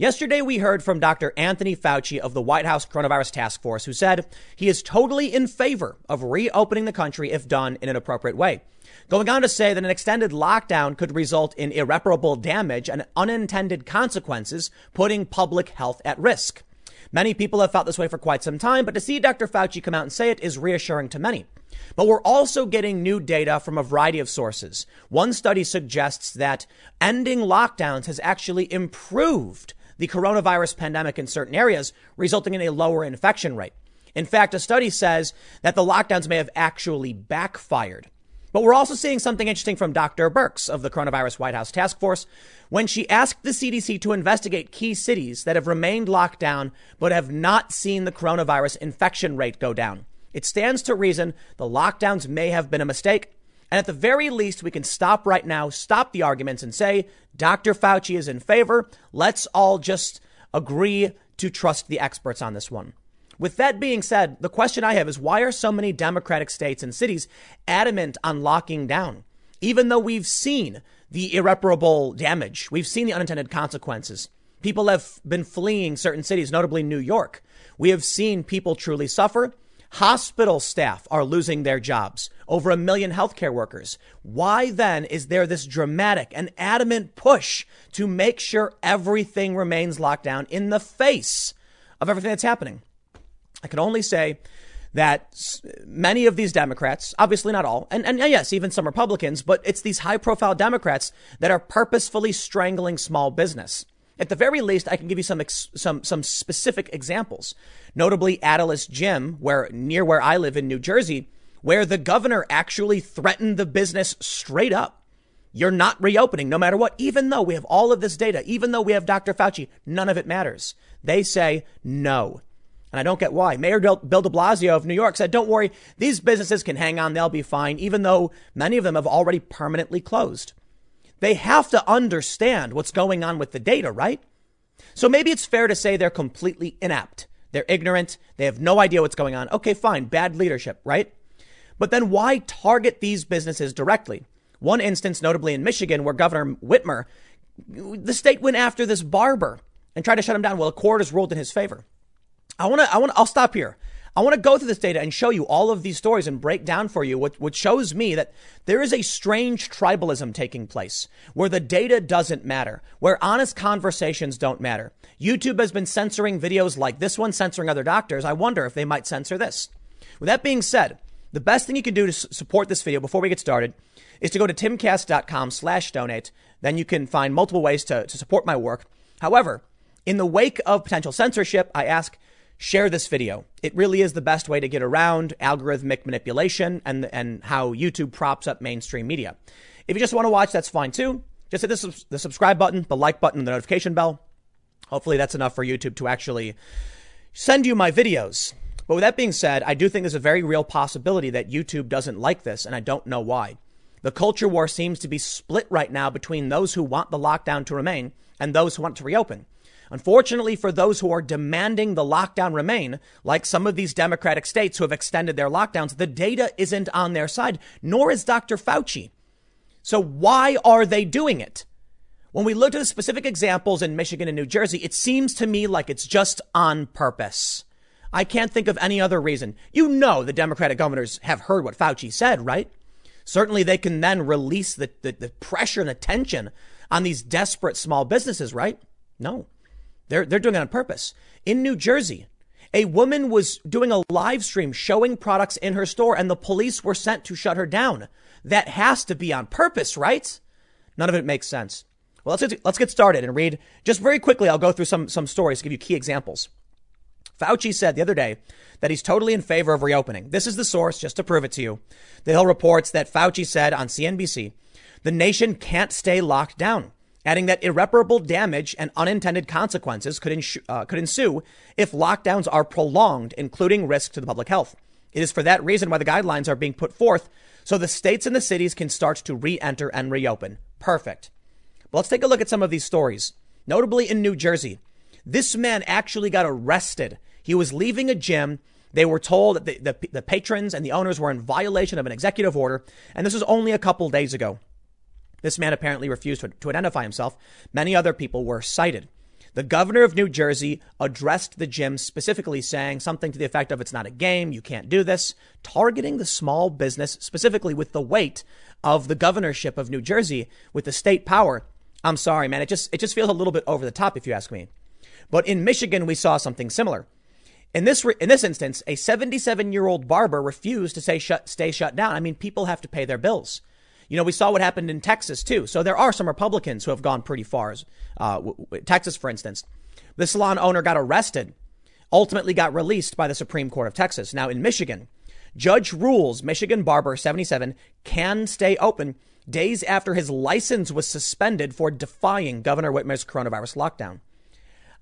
Yesterday, we heard from Dr. Anthony Fauci of the White House Coronavirus Task Force, who said he is totally in favor of reopening the country if done in an appropriate way. Going on to say that an extended lockdown could result in irreparable damage and unintended consequences, putting public health at risk. Many people have felt this way for quite some time, but to see Dr. Fauci come out and say it is reassuring to many. But we're also getting new data from a variety of sources. One study suggests that ending lockdowns has actually improved the coronavirus pandemic in certain areas, resulting in a lower infection rate. In fact, a study says that the lockdowns may have actually backfired. But we're also seeing something interesting from Dr. Birx of the Coronavirus White House Task Force when she asked the CDC to investigate key cities that have remained locked down but have not seen the coronavirus infection rate go down. It stands to reason the lockdowns may have been a mistake. And at the very least, we can stop right now, stop the arguments and say, Dr. Fauci is in favor. Let's all just agree to trust the experts on this one. With that being said, the question I have is why are so many Democratic states and cities adamant on locking down? Even though we've seen the irreparable damage, we've seen the unintended consequences. People have been fleeing certain cities, notably New York. We have seen people truly suffer. Hospital staff are losing their jobs, over a million healthcare workers. Why then is there this dramatic and adamant push to make sure everything remains locked down in the face of everything that's happening? I can only say that many of these Democrats, obviously not all, and, and yes, even some Republicans, but it's these high profile Democrats that are purposefully strangling small business. At the very least, I can give you some some some specific examples. Notably, Atilis Gym, where near where I live in New Jersey, where the governor actually threatened the business straight up. You're not reopening no matter what, even though we have all of this data, even though we have Dr. Fauci, none of it matters. They say no. And I don't get why. Mayor Bill de Blasio of New York said, don't worry, these businesses can hang on, they'll be fine, even though many of them have already permanently closed. They have to understand what's going on with the data, right? So maybe it's fair to say they're completely inept. They're ignorant. They have no idea what's going on. Okay, fine. Bad leadership, right? But then why target these businesses directly? One instance, notably in Michigan, where Governor Whitmer, the state went after this barber and tried to shut him down. Well, a court has ruled in his favor. I want to, I want to, I'll stop here. I want to go through this data and show you all of these stories and break down for you what, what shows me that there is a strange tribalism taking place where the data doesn't matter, where honest conversations don't matter. YouTube has been censoring videos like this one, censoring other doctors. I wonder if they might censor this. With that being said, the best thing you can do to support this video before we get started is to go to timcast.com slash donate. Then you can find multiple ways to, to support my work. However, in the wake of potential censorship, I ask share this video. It really is the best way to get around algorithmic manipulation and, and how YouTube props up mainstream media. If you just want to watch, that's fine too. Just hit the, the subscribe button, the like button, the notification bell. Hopefully that's enough for YouTube to actually send you my videos. But with that being said, I do think there's a very real possibility that YouTube doesn't like this, and I don't know why. The culture war seems to be split right now between those who want the lockdown to remain and those who want to reopen. Unfortunately, for those who are demanding the lockdown remain, like some of these Democratic states who have extended their lockdowns, the data isn't on their side, nor is Dr. Fauci. So why are they doing it? When we look at the specific examples in Michigan and New Jersey, it seems to me like it's just on purpose. I can't think of any other reason. You know the Democratic governors have heard what Fauci said, right? Certainly they can then release the, the, the pressure and the tension on these desperate small businesses, right? No. They're, they're doing it on purpose. In New Jersey, a woman was doing a live stream showing products in her store and the police were sent to shut her down. That has to be on purpose, right? None of it makes sense. Well, let's get, let's get started and read just very quickly. I'll go through some, some stories to give you key examples. Fauci said the other day that he's totally in favor of reopening. This is the source, just to prove it to you. The Hill reports that Fauci said on CNBC, the nation can't stay locked down adding that irreparable damage and unintended consequences could, ensue, uh, could ensue if lockdowns are prolonged, including risk to the public health. It is for that reason why the guidelines are being put forth so the states and the cities can start to re enter and reopen. Perfect. But let's take a look at some of these stories. Notably in New Jersey, this man actually got arrested. He was leaving a gym. They were told that the, the, the patrons and the owners were in violation of an executive order, and this was only a couple days ago. This man apparently refused to, to identify himself. Many other people were cited. The governor of New Jersey addressed the gym specifically saying something to the effect of it's not a game, you can't do this, targeting the small business specifically with the weight of the governorship of New Jersey with the state power. I'm sorry, man, it just it just feels a little bit over the top if you ask me. But in Michigan we saw something similar. In this in this instance, a 77-year-old barber refused to say shut, stay shut down. I mean, people have to pay their bills. You know, we saw what happened in Texas too. So there are some Republicans who have gone pretty far. Uh, w- w- Texas, for instance, the salon owner got arrested, ultimately got released by the Supreme Court of Texas. Now in Michigan, judge rules Michigan barber 77 can stay open days after his license was suspended for defying Governor Whitmer's coronavirus lockdown.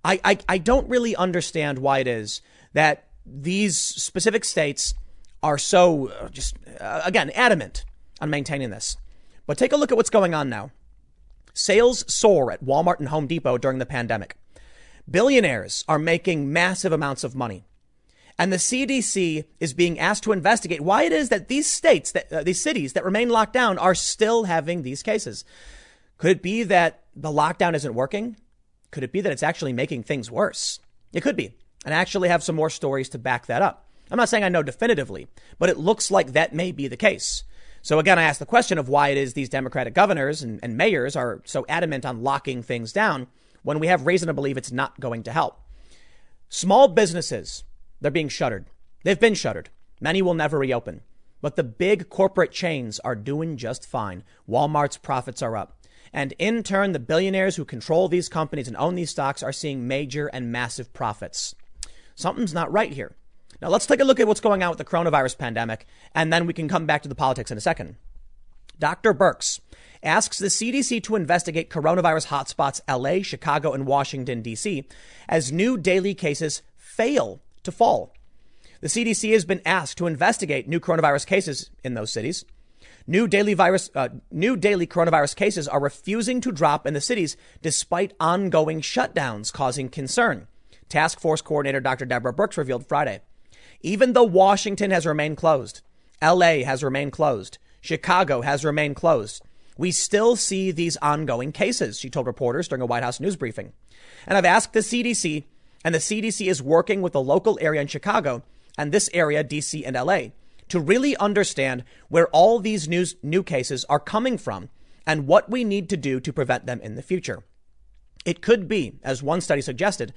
I, I, I don't really understand why it is that these specific states are so uh, just, uh, again, adamant on maintaining this. But take a look at what's going on now. Sales soar at Walmart and Home Depot during the pandemic. Billionaires are making massive amounts of money. And the CDC is being asked to investigate why it is that these states, that uh, these cities that remain locked down are still having these cases. Could it be that the lockdown isn't working? Could it be that it's actually making things worse? It could be. And I actually have some more stories to back that up. I'm not saying I know definitively, but it looks like that may be the case. So again, I ask the question of why it is these Democratic governors and, and mayors are so adamant on locking things down when we have reason to believe it's not going to help. Small businesses, they're being shuttered. They've been shuttered. Many will never reopen. But the big corporate chains are doing just fine. Walmart's profits are up. And in turn, the billionaires who control these companies and own these stocks are seeing major and massive profits. Something's not right here. Now let's take a look at what's going on with the coronavirus pandemic, and then we can come back to the politics in a second. Dr. Birx asks the CDC to investigate coronavirus hotspots LA, Chicago, and Washington, D.C. as new daily cases fail to fall. The CDC has been asked to investigate new coronavirus cases in those cities. New daily virus, uh, new daily coronavirus cases are refusing to drop in the cities despite ongoing shutdowns causing concern. Task Force Coordinator Dr. Deborah Birx revealed Friday. Even though Washington has remained closed, LA has remained closed, Chicago has remained closed, we still see these ongoing cases, she told reporters during a White House news briefing. And I've asked the CDC, and the CDC is working with the local area in Chicago and this area, DC and LA, to really understand where all these new, new cases are coming from and what we need to do to prevent them in the future. It could be, as one study suggested,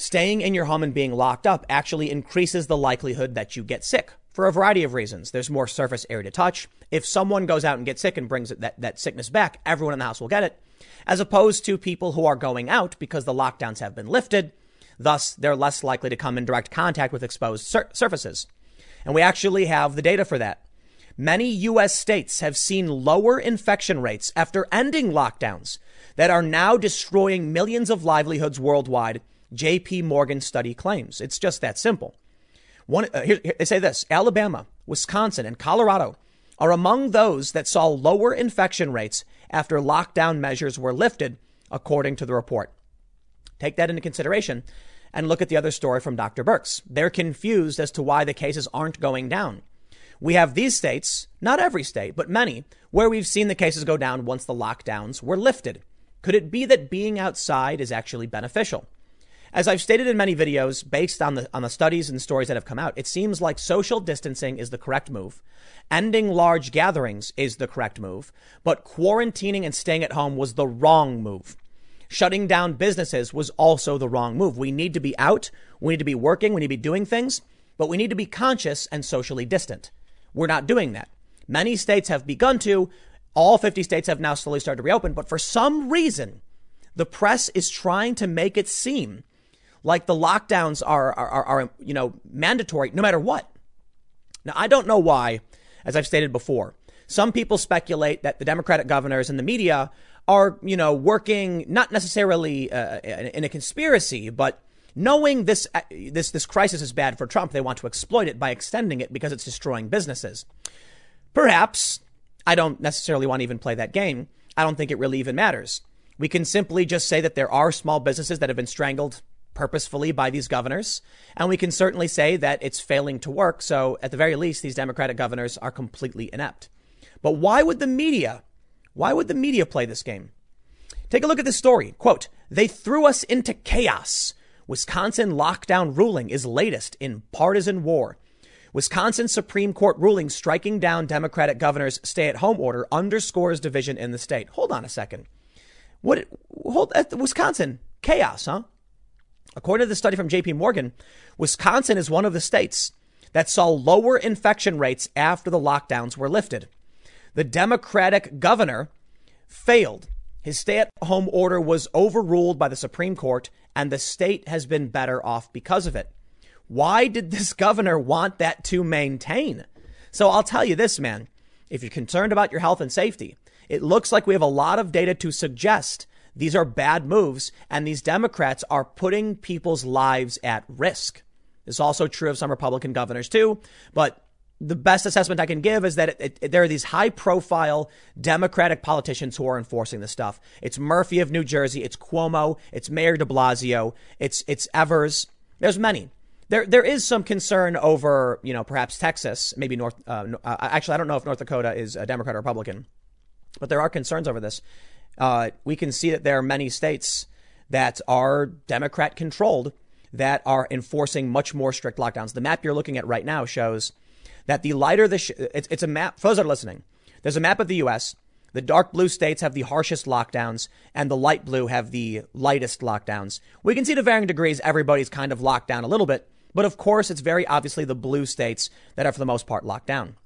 Staying in your home and being locked up actually increases the likelihood that you get sick for a variety of reasons. There's more surface area to touch. If someone goes out and gets sick and brings that, that sickness back, everyone in the house will get it, as opposed to people who are going out because the lockdowns have been lifted. Thus, they're less likely to come in direct contact with exposed sur- surfaces. And we actually have the data for that. Many U.S. states have seen lower infection rates after ending lockdowns that are now destroying millions of livelihoods worldwide JP Morgan study claims. It's just that simple. One, uh, here, here, they say this Alabama, Wisconsin, and Colorado are among those that saw lower infection rates after lockdown measures were lifted, according to the report. Take that into consideration and look at the other story from Dr. Birx. They're confused as to why the cases aren't going down. We have these states, not every state, but many, where we've seen the cases go down once the lockdowns were lifted. Could it be that being outside is actually beneficial? As I've stated in many videos, based on the, on the studies and stories that have come out, it seems like social distancing is the correct move. Ending large gatherings is the correct move, but quarantining and staying at home was the wrong move. Shutting down businesses was also the wrong move. We need to be out. We need to be working. We need to be doing things, but we need to be conscious and socially distant. We're not doing that. Many states have begun to. All 50 states have now slowly started to reopen, but for some reason, the press is trying to make it seem like the lockdowns are, are, are, are, you know, mandatory no matter what. Now, I don't know why, as I've stated before. Some people speculate that the Democratic governors and the media are, you know, working not necessarily uh, in a conspiracy, but knowing this uh, this this crisis is bad for Trump, they want to exploit it by extending it because it's destroying businesses. Perhaps I don't necessarily want to even play that game. I don't think it really even matters. We can simply just say that there are small businesses that have been strangled purposefully by these governors. And we can certainly say that it's failing to work. So at the very least, these Democratic governors are completely inept. But why would the media, why would the media play this game? Take a look at this story. Quote, they threw us into chaos. Wisconsin lockdown ruling is latest in partisan war. Wisconsin Supreme Court ruling striking down Democratic governor's stay at home order underscores division in the state. Hold on a second. What, hold, at Wisconsin, chaos, huh? According to the study from JP Morgan, Wisconsin is one of the states that saw lower infection rates after the lockdowns were lifted. The Democratic governor failed his stay at home order was overruled by the Supreme Court, and the state has been better off because of it. Why did this governor want that to maintain? So I'll tell you this, man. If you're concerned about your health and safety, it looks like we have a lot of data to suggest these are bad moves, and these Democrats are putting people's lives at risk. It's also true of some Republican governors, too. But the best assessment I can give is that it, it, there are these high profile Democratic politicians who are enforcing this stuff. It's Murphy of New Jersey. It's Cuomo. It's Mayor de Blasio. It's, it's Evers. There's many. There, there is some concern over, you know, perhaps Texas, maybe North, uh, uh, actually, I don't know if North Dakota is a Democrat or Republican, but there are concerns over this. Uh, we can see that there are many states that are Democrat controlled that are enforcing much more strict lockdowns. The map you're looking at right now shows that the lighter the, sh- it's, it's a map, for those that are listening, there's a map of the U.S. The dark blue states have the harshest lockdowns and the light blue have the lightest lockdowns. We can see to varying degrees, everybody's kind of locked down a little bit. But of course, it's very obviously the blue states that are for the most part locked down.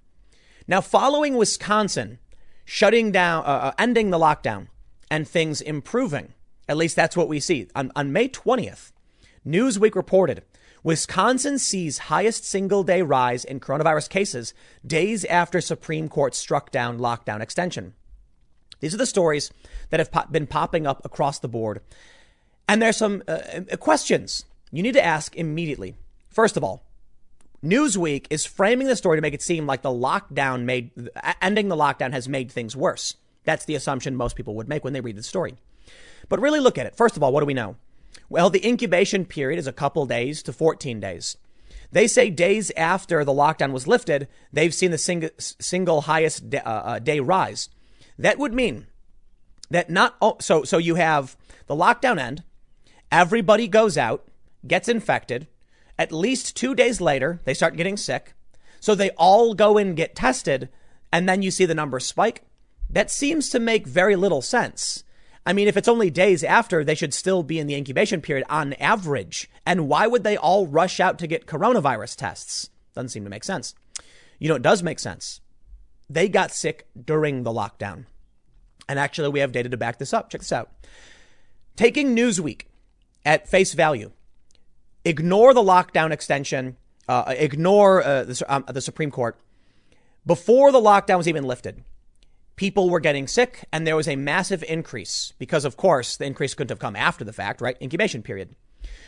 Now, following Wisconsin shutting down, uh, uh ending the lockdown and things improving, at least that's what we see. On, on May 20th, Newsweek reported Wisconsin sees highest single day rise in coronavirus cases days after Supreme Court struck down lockdown extension. These are the stories that have been popping up across the board. And there's some uh, uh, questions you need to ask immediately. First of all, Newsweek is framing the story to make it seem like the lockdown made, ending the lockdown has made things worse. That's the assumption most people would make when they read the story. But really look at it. First of all, what do we know? Well, the incubation period is a couple days to 14 days. They say days after the lockdown was lifted, they've seen the sing- single highest day, uh, uh, day rise. That would mean that not oh, so so you have the lockdown end, everybody goes out, gets infected, at least 2 days later they start getting sick. So they all go and get tested and then you see the numbers spike. That seems to make very little sense. I mean, if it's only days after, they should still be in the incubation period on average. And why would they all rush out to get coronavirus tests? Doesn't seem to make sense. You know, it does make sense. They got sick during the lockdown. And actually, we have data to back this up. Check this out. Taking Newsweek at face value, ignore the lockdown extension, uh, ignore uh, the, um, the Supreme Court. Before the lockdown was even lifted, people were getting sick and there was a massive increase because, of course, the increase couldn't have come after the fact, right? Incubation period.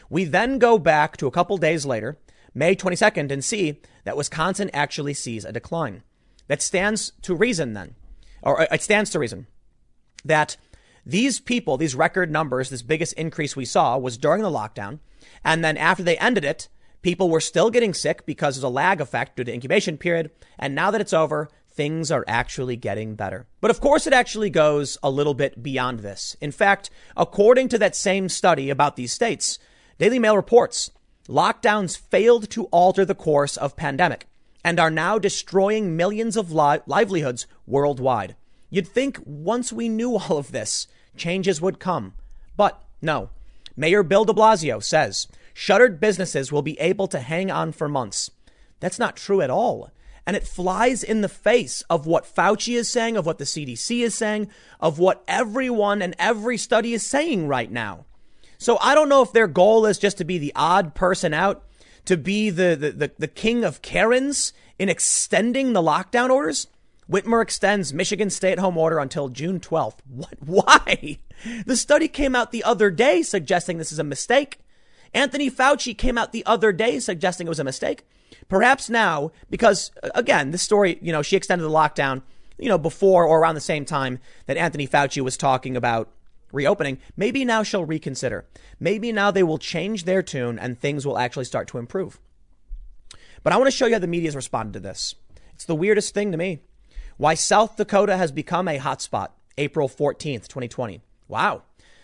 We then go back to a couple days later, May 22nd, and see that Wisconsin actually sees a decline. That stands to reason then, or uh, it stands to reason that these people, these record numbers, this biggest increase we saw was during the lockdown. And then after they ended it, people were still getting sick because there's a lag effect due to incubation period. And now that it's over, things are actually getting better. But of course, it actually goes a little bit beyond this. In fact, according to that same study about these states, Daily Mail reports lockdowns failed to alter the course of pandemic and are now destroying millions of li- livelihoods worldwide. You'd think once we knew all of this, changes would come. But no. Mayor Bill de Blasio says shuttered businesses will be able to hang on for months. That's not true at all. And it flies in the face of what Fauci is saying, of what the CDC is saying, of what everyone and every study is saying right now. So I don't know if their goal is just to be the odd person out, to be the, the, the, the king of Karens in extending the lockdown orders. Whitmer extends Michigan stay at home order until June 12th. What? Why? The study came out the other day suggesting this is a mistake. Anthony Fauci came out the other day suggesting it was a mistake. Perhaps now, because uh, again, this story, you know, she extended the lockdown, you know, before or around the same time that Anthony Fauci was talking about reopening. Maybe now she'll reconsider. Maybe now they will change their tune and things will actually start to improve. But I want to show you how the media has responded to this. It's the weirdest thing to me. Why South Dakota has become a hotspot. April 14th, 2020. Wow.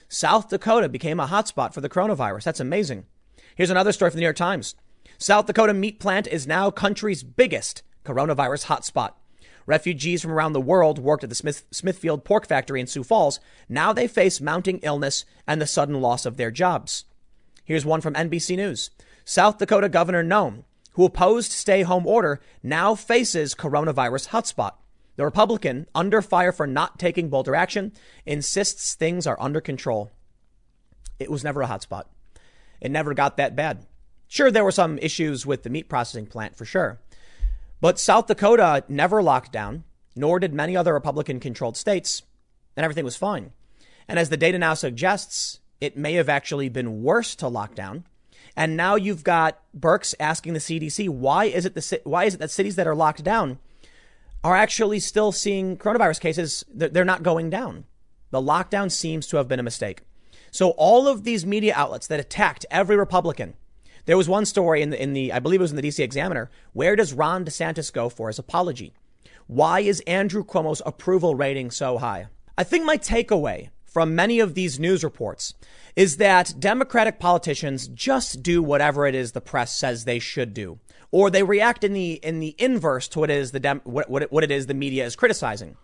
South Dakota became a hotspot for the coronavirus. That's amazing. Here's another story from the New York Times. South Dakota meat plant is now country's biggest coronavirus hotspot. Refugees from around the world worked at the Smith, Smithfield pork factory in Sioux Falls. Now they face mounting illness and the sudden loss of their jobs. Here's one from NBC News. South Dakota Governor Noem, who opposed stay home order, now faces coronavirus hotspot. The Republican, under fire for not taking bolder action, insists things are under control. It was never a hotspot. It never got that bad. Sure, there were some issues with the meat processing plant for sure. But South Dakota never locked down, nor did many other Republican controlled states, and everything was fine. And as the data now suggests, it may have actually been worse to lock down. And now you've got Birx asking the CDC, why is it the why is it that cities that are locked down are actually still seeing coronavirus cases? They're not going down. The lockdown seems to have been a mistake. So all of these media outlets that attacked every Republican there was one story in the, in the, I believe it was in the DC Examiner. Where does Ron DeSantis go for his apology? Why is Andrew Cuomo's approval rating so high? I think my takeaway from many of these news reports is that Democratic politicians just do whatever it is the press says they should do, or they react in the in the inverse to what it is the Dem- what, what, it, what it is the media is criticizing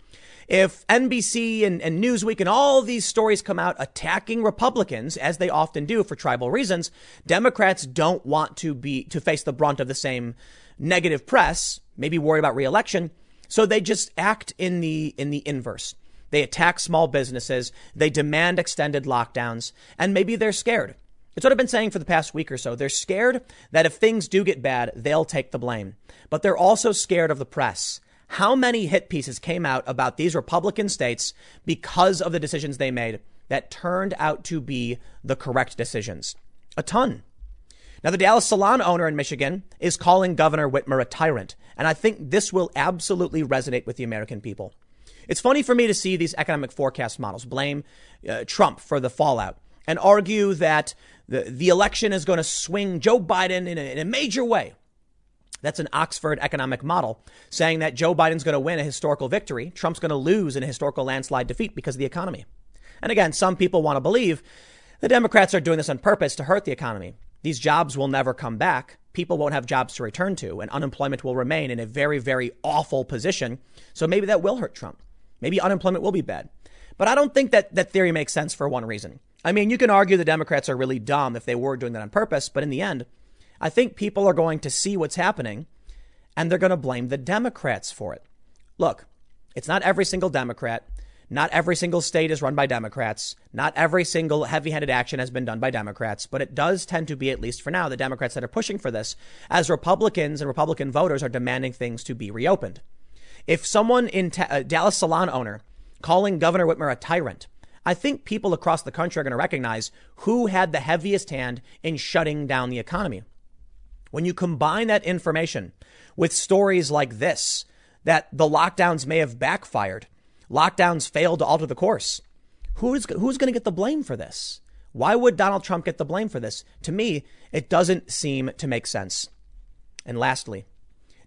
if NBC and, and Newsweek and all these stories come out attacking Republicans, as they often do for tribal reasons, Democrats don't want to be, to face the brunt of the same negative press, maybe worry about reelection. So they just act in the, in the inverse. They attack small businesses. They demand extended lockdowns and maybe they're scared. It's what I've been saying for the past week or so. They're scared that if things do get bad, they'll take the blame. But they're also scared of the press. How many hit pieces came out about these Republican states because of the decisions they made that turned out to be the correct decisions? A ton. Now, the Dallas Salon owner in Michigan is calling Governor Whitmer a tyrant, and I think this will absolutely resonate with the American people. It's funny for me to see these economic forecast models blame uh, Trump for the fallout and argue that the, the election is going to swing Joe Biden in a, in a major way. That's an Oxford economic model saying that Joe Biden's going to win a historical victory. Trump's going to lose in a historical landslide defeat because of the economy. And again, some people want to believe the Democrats are doing this on purpose to hurt the economy. These jobs will never come back. People won't have jobs to return to, and unemployment will remain in a very, very awful position. So maybe that will hurt Trump. Maybe unemployment will be bad. But I don't think that that theory makes sense for one reason. I mean, you can argue the Democrats are really dumb if they were doing that on purpose, but in the end, I think people are going to see what's happening and they're going to blame the Democrats for it. Look, it's not every single Democrat. Not every single state is run by Democrats. Not every single heavy handed action has been done by Democrats, but it does tend to be, at least for now, the Democrats that are pushing for this as Republicans and Republican voters are demanding things to be reopened. If someone in uh, Dallas salon owner calling Governor Whitmer a tyrant, I think people across the country are going to recognize who had the heaviest hand in shutting down the economy. When you combine that information with stories like this, that the lockdowns may have backfired, lockdowns failed to alter the course, who's, who's going to get the blame for this? Why would Donald Trump get the blame for this? To me, it doesn't seem to make sense. And lastly,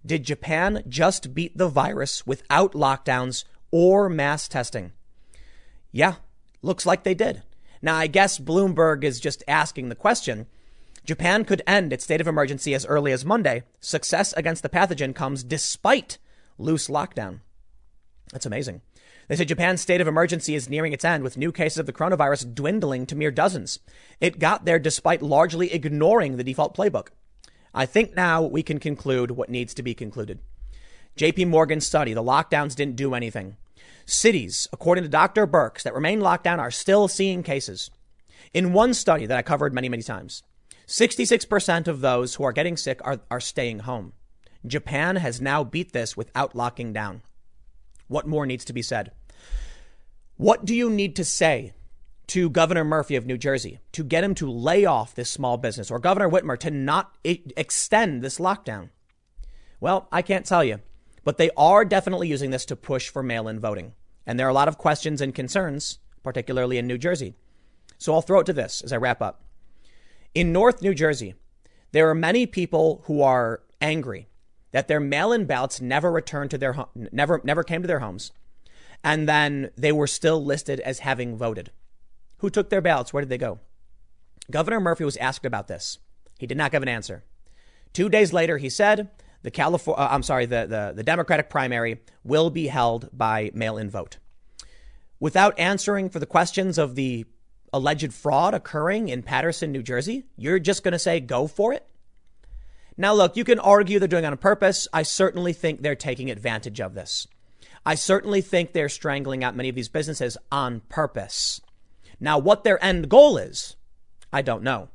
did Japan just beat the virus without lockdowns or mass testing? Yeah, looks like they did. Now, I guess Bloomberg is just asking the question Japan could end its state of emergency as early as Monday. Success against the pathogen comes despite loose lockdown. That's amazing. They say Japan's state of emergency is nearing its end with new cases of the coronavirus dwindling to mere dozens. It got there despite largely ignoring the default playbook. I think now we can conclude what needs to be concluded. JP Morgan's study, the lockdowns didn't do anything. Cities, according to Dr. Birx, that remain locked down are still seeing cases. In one study that I covered many, many times, 66% of those who are getting sick are, are staying home. Japan has now beat this without locking down. What more needs to be said? What do you need to say to Governor Murphy of New Jersey to get him to lay off this small business or Governor Whitmer to not extend this lockdown? Well, I can't tell you, but they are definitely using this to push for mail in voting. And there are a lot of questions and concerns, particularly in New Jersey. So I'll throw it to this as I wrap up. In North New Jersey, there are many people who are angry that their mail-in ballots never returned to their never never came to their homes, and then they were still listed as having voted. Who took their ballots? Where did they go? Governor Murphy was asked about this. He did not give an answer. Two days later, he said the California, uh, I'm sorry, the, the, the Democratic primary will be held by mail-in vote. Without answering for the questions of the alleged fraud occurring in Paterson, New Jersey, you're just going to say go for it? Now, look, you can argue they're doing it on purpose. I certainly think they're taking advantage of this. I certainly think they're strangling out many of these businesses on purpose. Now, what their end goal is, I don't know.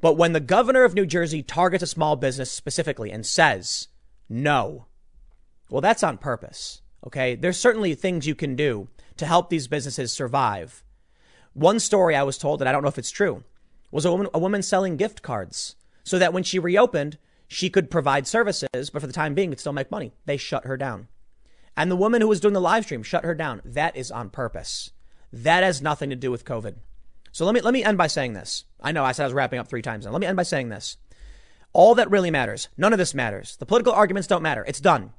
But when the governor of New Jersey targets a small business specifically and says no, well, that's on purpose. Okay. There's certainly things you can do to help these businesses survive. One story I was told, and I don't know if it's true, was a woman, a woman selling gift cards so that when she reopened, she could provide services, but for the time being, could still make money. They shut her down. And the woman who was doing the live stream shut her down. That is on purpose. That has nothing to do with COVID. So let me let me end by saying this. I know I said I was wrapping up three times now. Let me end by saying this. All that really matters, none of this matters. The political arguments don't matter. It's done.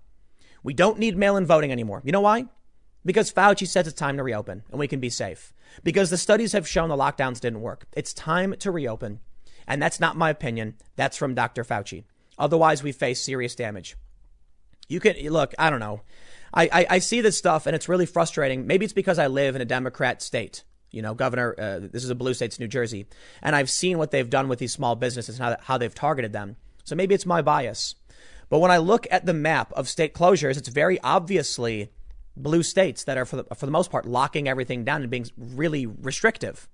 We don't need mail-in voting anymore. You know why? Because Fauci says it's time to reopen and we can be safe. Because the studies have shown the lockdowns didn't work. It's time to reopen. And that's not my opinion. That's from Dr. Fauci. Otherwise, we face serious damage. You can look, I don't know. I, I, I see this stuff and it's really frustrating. Maybe it's because I live in a Democrat state. You know, Governor, uh, this is a blue state, it's New Jersey. And I've seen what they've done with these small businesses and how, how they've targeted them. So maybe it's my bias. But when I look at the map of state closures, it's very obviously blue states that are, for the, for the most part, locking everything down and being really restrictive.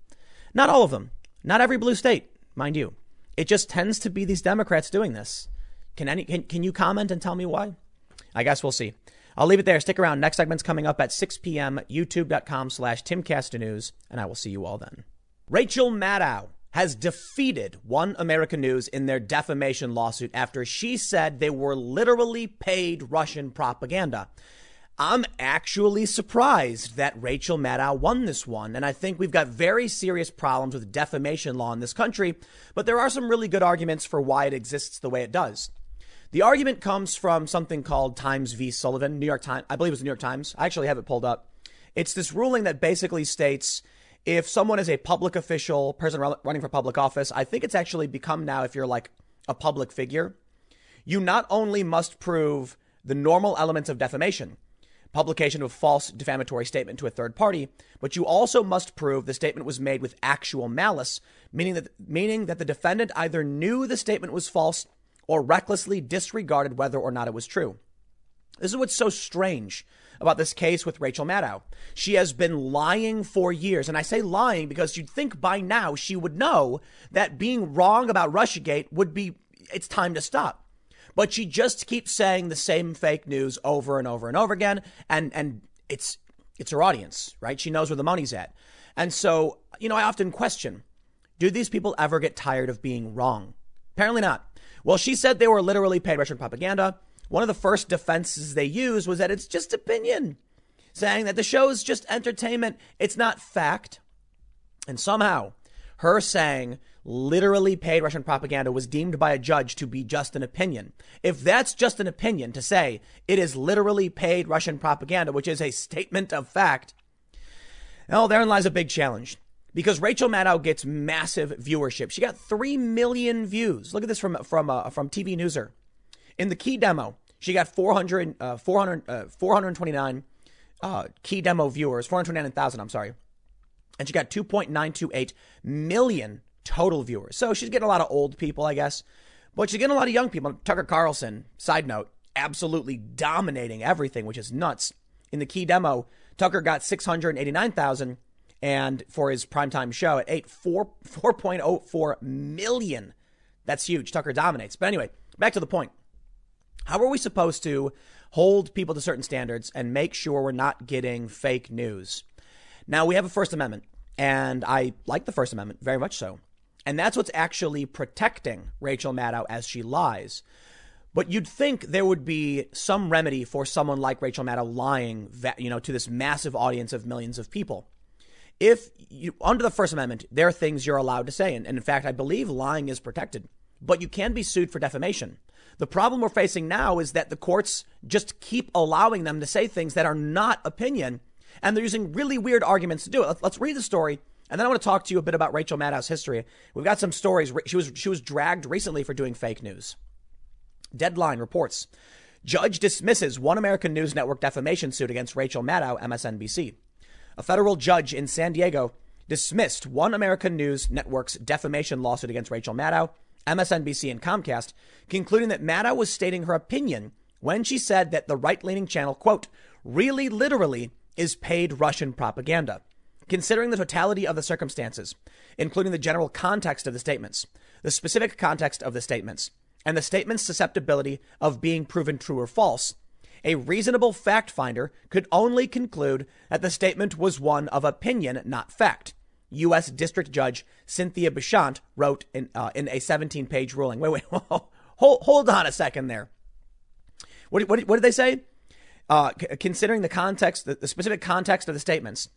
Not all of them. Not every blue state, mind you. It just tends to be these Democrats doing this. Can any can, can you comment and tell me why? I guess we'll see. I'll leave it there. Stick around. Next segment's coming up at 6 p.m. YouTube.com slash TimcastNews, and I will see you all then. Rachel Maddow has defeated One American News in their defamation lawsuit after she said they were literally paid Russian propaganda. I'm actually surprised that Rachel Maddow won this one. And I think we've got very serious problems with defamation law in this country, but there are some really good arguments for why it exists the way it does. The argument comes from something called Times v. Sullivan, New York Times. I believe it was the New York Times. I actually have it pulled up. It's this ruling that basically states if someone is a public official, person running for public office, I think it's actually become now if you're like a public figure, you not only must prove the normal elements of defamation, publication of a false defamatory statement to a third party, but you also must prove the statement was made with actual malice, meaning that meaning that the defendant either knew the statement was false or recklessly disregarded whether or not it was true. This is what's so strange about this case with Rachel Maddow. She has been lying for years. And I say lying because you'd think by now she would know that being wrong about Russiagate would be, it's time to stop. But she just keeps saying the same fake news over and over and over again. And, and it's, it's her audience, right? She knows where the money's at. And so, you know, I often question, do these people ever get tired of being wrong? Apparently not. Well, she said they were literally paid Russian propaganda. One of the first defenses they used was that it's just opinion, saying that the show is just entertainment. It's not fact. And somehow, her saying literally paid Russian propaganda was deemed by a judge to be just an opinion. If that's just an opinion to say it is literally paid Russian propaganda, which is a statement of fact, well, therein lies a big challenge because Rachel Maddow gets massive viewership. She got 3 million views. Look at this from, from, uh, from TV Newser. In the key demo, she got 400, uh, 400 uh, 429 uh, key demo viewers, 429,000, I'm sorry. And she got 2.928 million total viewers. So she's getting a lot of old people, I guess. But she's getting a lot of young people. Tucker Carlson, side note, absolutely dominating everything, which is nuts. In the key demo, Tucker got 689,000 and for his primetime show at 8 4 4.04 million. That's huge. Tucker dominates. But anyway, back to the point. How are we supposed to hold people to certain standards and make sure we're not getting fake news? Now, we have a First Amendment, and I like the First Amendment very much so. And that's what's actually protecting Rachel Maddow as she lies. But you'd think there would be some remedy for someone like Rachel Maddow lying, you know, to this massive audience of millions of people if you, under the First Amendment, there are things you're allowed to say. And, and in fact, I believe lying is protected, but you can be sued for defamation. The problem we're facing now is that the courts just keep allowing them to say things that are not opinion. And they're using really weird arguments to do it. Let's read the story And then I want to talk to you a bit about Rachel Maddow's history. We've got some stories. She was, she was dragged recently for doing fake news. Deadline reports Judge dismisses One American News Network defamation suit against Rachel Maddow, MSNBC. A federal judge in San Diego dismissed One American News Network's defamation lawsuit against Rachel Maddow, MSNBC, and Comcast, concluding that Maddow was stating her opinion when she said that the right leaning channel, quote, really literally is paid Russian propaganda. Considering the totality of the circumstances, including the general context of the statements, the specific context of the statements, and the statement's susceptibility of being proven true or false, a reasonable fact finder could only conclude that the statement was one of opinion, not fact. U.S. District Judge Cynthia Bashant wrote in, uh, in a 17 page ruling. Wait, wait, hold, hold on a second there. What, what, what did they say? Uh, c- considering the context, the, the specific context of the statements,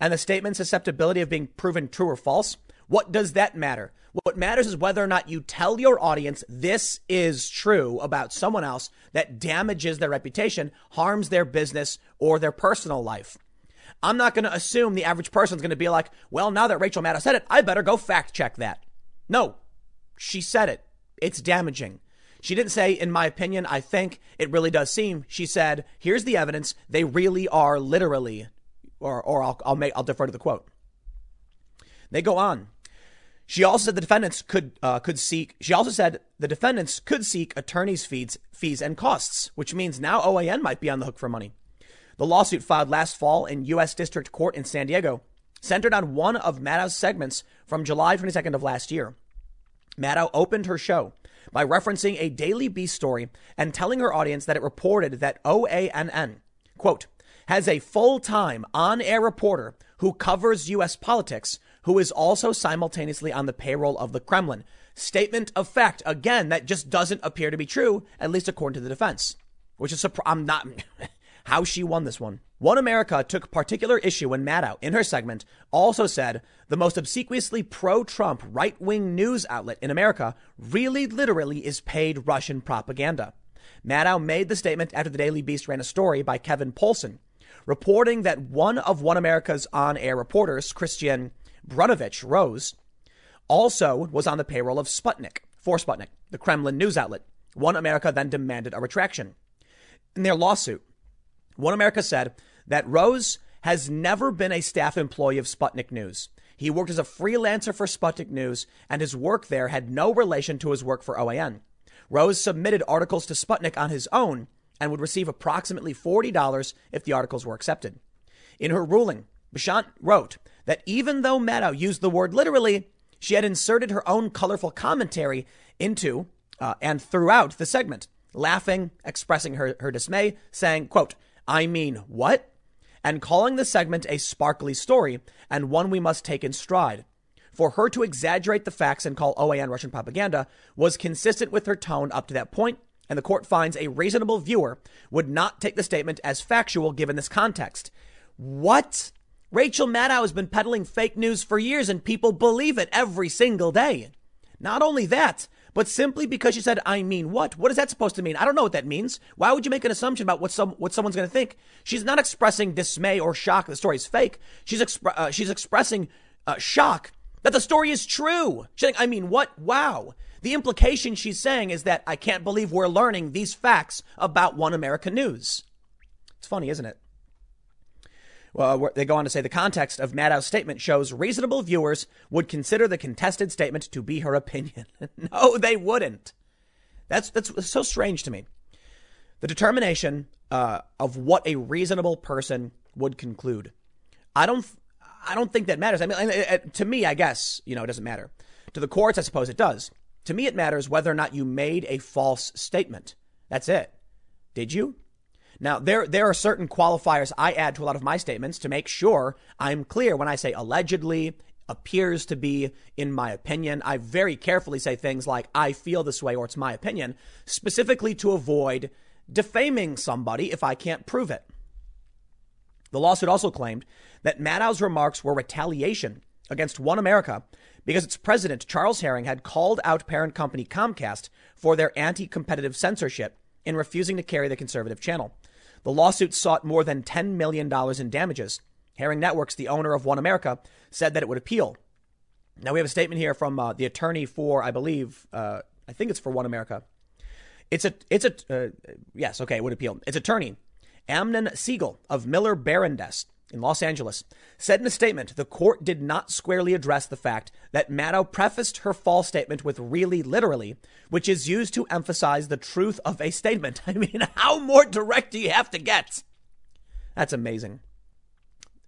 and the statement's susceptibility of being proven true or false, what does that matter? What matters is whether or not you tell your audience this is true about someone else that damages their reputation, harms their business or their personal life. I'm not going to assume the average person's going to be like, well, now that Rachel Maddow said it, I better go fact check that. No, she said it. It's damaging. She didn't say, in my opinion, I think it really does seem. She said, here's the evidence. They really are literally, or, or I'll, I'll, make, I'll defer to the quote. They go on. She also said the defendants could uh, could seek. She also said the defendants could seek attorneys' fees, fees and costs, which means now OAN might be on the hook for money. The lawsuit filed last fall in U.S. District Court in San Diego centered on one of Maddow's segments from July 22nd of last year. Maddow opened her show by referencing a Daily Beast story and telling her audience that it reported that OANN, quote, has a full time on air reporter who covers U.S. politics who is also simultaneously on the payroll of the Kremlin. Statement of fact, again, that just doesn't appear to be true, at least according to the defense, which is, I'm not. how she won this one. One America took particular issue when Maddow, in her segment, also said the most obsequiously pro Trump right wing news outlet in America really literally is paid Russian propaganda. Maddow made the statement after the Daily Beast ran a story by Kevin Poulsen, reporting that one of One America's on air reporters, Kristian Brunovich Rouz, also was on the payroll of Sputnik, for Sputnik, the Kremlin news outlet. One America then demanded a retraction. In their lawsuit, one America said that Rouz has never been a staff employee of Sputnik News. He worked as a freelancer for Sputnik News, and his work there had no relation to his work for OAN. Rouz submitted articles to Sputnik on his own and would receive approximately $40 if the articles were accepted. In her ruling, Bashant wrote that even though Maddow used the word literally, she had inserted her own colorful commentary into uh, and throughout the segment, laughing, expressing her, her dismay, saying, quote, I mean, what? And calling the segment a sparkly story and one we must take in stride. For her to exaggerate the facts and call OAN Russian propaganda was consistent with her tone up to that point, and the court finds a reasonable viewer would not take the statement as factual given this context. What? Rachel Maddow has been peddling fake news for years and people believe it every single day. Not only that, but simply because she said, I mean what? What is that supposed to mean? I don't know what that means. Why would you make an assumption about what some what someone's going to think? She's not expressing dismay or shock that the story is fake. She's expre- uh, she's expressing uh, shock that the story is true. She's saying, I mean what? Wow. The implication she's saying is that I can't believe we're learning these facts about One American News. It's funny, isn't it? Well, they go on to say the context of Maddow's statement shows reasonable viewers would consider the contested statement to be her opinion. no, they wouldn't. That's that's so strange to me. The determination uh, of what a reasonable person would conclude. I don't. I don't think that matters. I mean, to me, I guess you know it doesn't matter. To the courts, I suppose it does. To me, it matters whether or not you made a false statement. That's it. Did you? Now, there, there are certain qualifiers I add to a lot of my statements to make sure I'm clear when I say allegedly, appears to be, in my opinion. I very carefully say things like, I feel this way or it's my opinion, specifically to avoid defaming somebody if I can't prove it. The lawsuit also claimed that Maddow's remarks were retaliation against One America because its president, Charles Herring, had called out parent company Comcast for their anti competitive censorship in refusing to carry the conservative channel. The lawsuit sought more than $10 million in damages. Herring Networks, the owner of One America, said that it would appeal. Now we have a statement here from uh, the attorney for, I believe, uh, I think it's for One America. It's a, it's a, uh, yes, okay, it would appeal. It's attorney Amnon Siegel of Miller Barondess in Los Angeles said in a statement the court did not squarely address the fact that Maddow prefaced her false statement with really literally, which is used to emphasize the truth of a statement. I mean, how more direct do you have to get? That's amazing.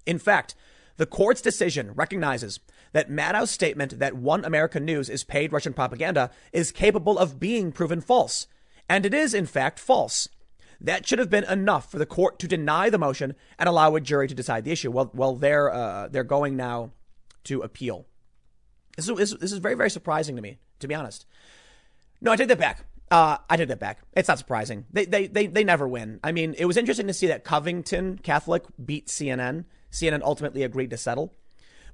In fact, the court's decision recognizes that Maddow's statement that One American News is paid Russian propaganda is capable of being proven false. And it is, in fact, false. That should have been enough for the court to deny the motion and allow a jury to decide the issue. Well, well, they're uh, they're going now to appeal. This is, this is very very surprising to me, to be honest. No, I take that back. Uh, I take that back. It's not surprising. They, they they they never win. I mean, it was interesting to see that Covington Catholic beat CNN. CNN ultimately agreed to settle.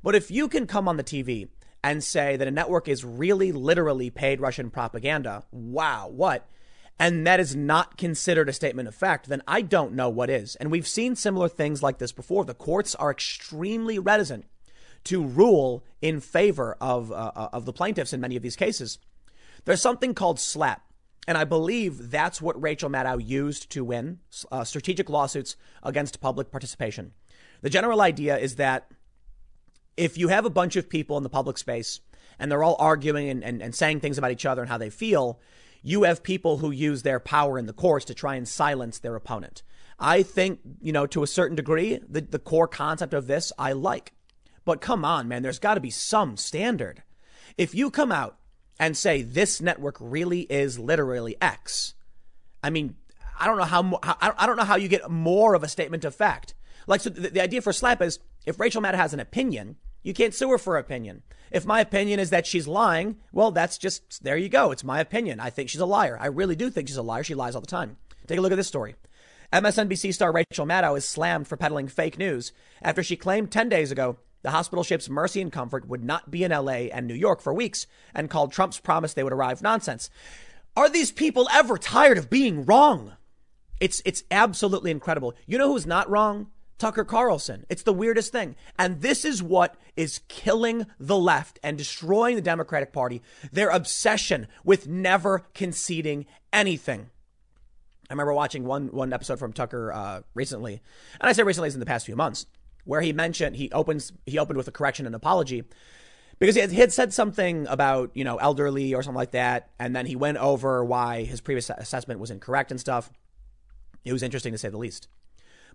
But if you can come on the TV and say that a network is really literally paid Russian propaganda, wow, what? And that is not considered a statement of fact, then I don't know what is. And we've seen similar things like this before. The courts are extremely reticent to rule in favor of, uh, uh of the plaintiffs in many of these cases. There's something called slap, And I believe that's what Rachel Maddow used to win uh, strategic lawsuits against public participation. The general idea is that if you have a bunch of people in the public space and they're all arguing and, and, and saying things about each other and how they feel, you have people who use their power in the courts to try and silence their opponent. I think, you know, to a certain degree, the, the core concept of this I like. But come on, man, there's got to be some standard. If you come out and say this network really is literally X, I mean, I don't know how, I don't know how you get more of a statement of fact. Like, so the, the idea for Slap is if Rachel Maddow has an opinion, you can't sue her for opinion. If my opinion is that she's lying, well, that's just, there you go. It's my opinion. I think she's a liar. I really do think she's a liar. She lies all the time. Take a look at this story. MSNBC star Rachel Maddow is slammed for peddling fake news after she claimed 10 days ago the hospital ships Mercy and Comfort would not be in LA and New York for weeks and called Trump's promise they would arrive nonsense. Are these people ever tired of being wrong? It's, it's absolutely incredible. You know who's not wrong? Tucker Carlson. It's the weirdest thing. And this is what is killing the left and destroying the Democratic Party their obsession with never conceding anything. I remember watching one, one episode from Tucker uh, recently, and I say recently, it's in the past few months, where he mentioned he opens he opened with a correction and apology because he had, he had said something about you know elderly or something like that, and then he went over why his previous assessment was incorrect and stuff. It was interesting to say the least.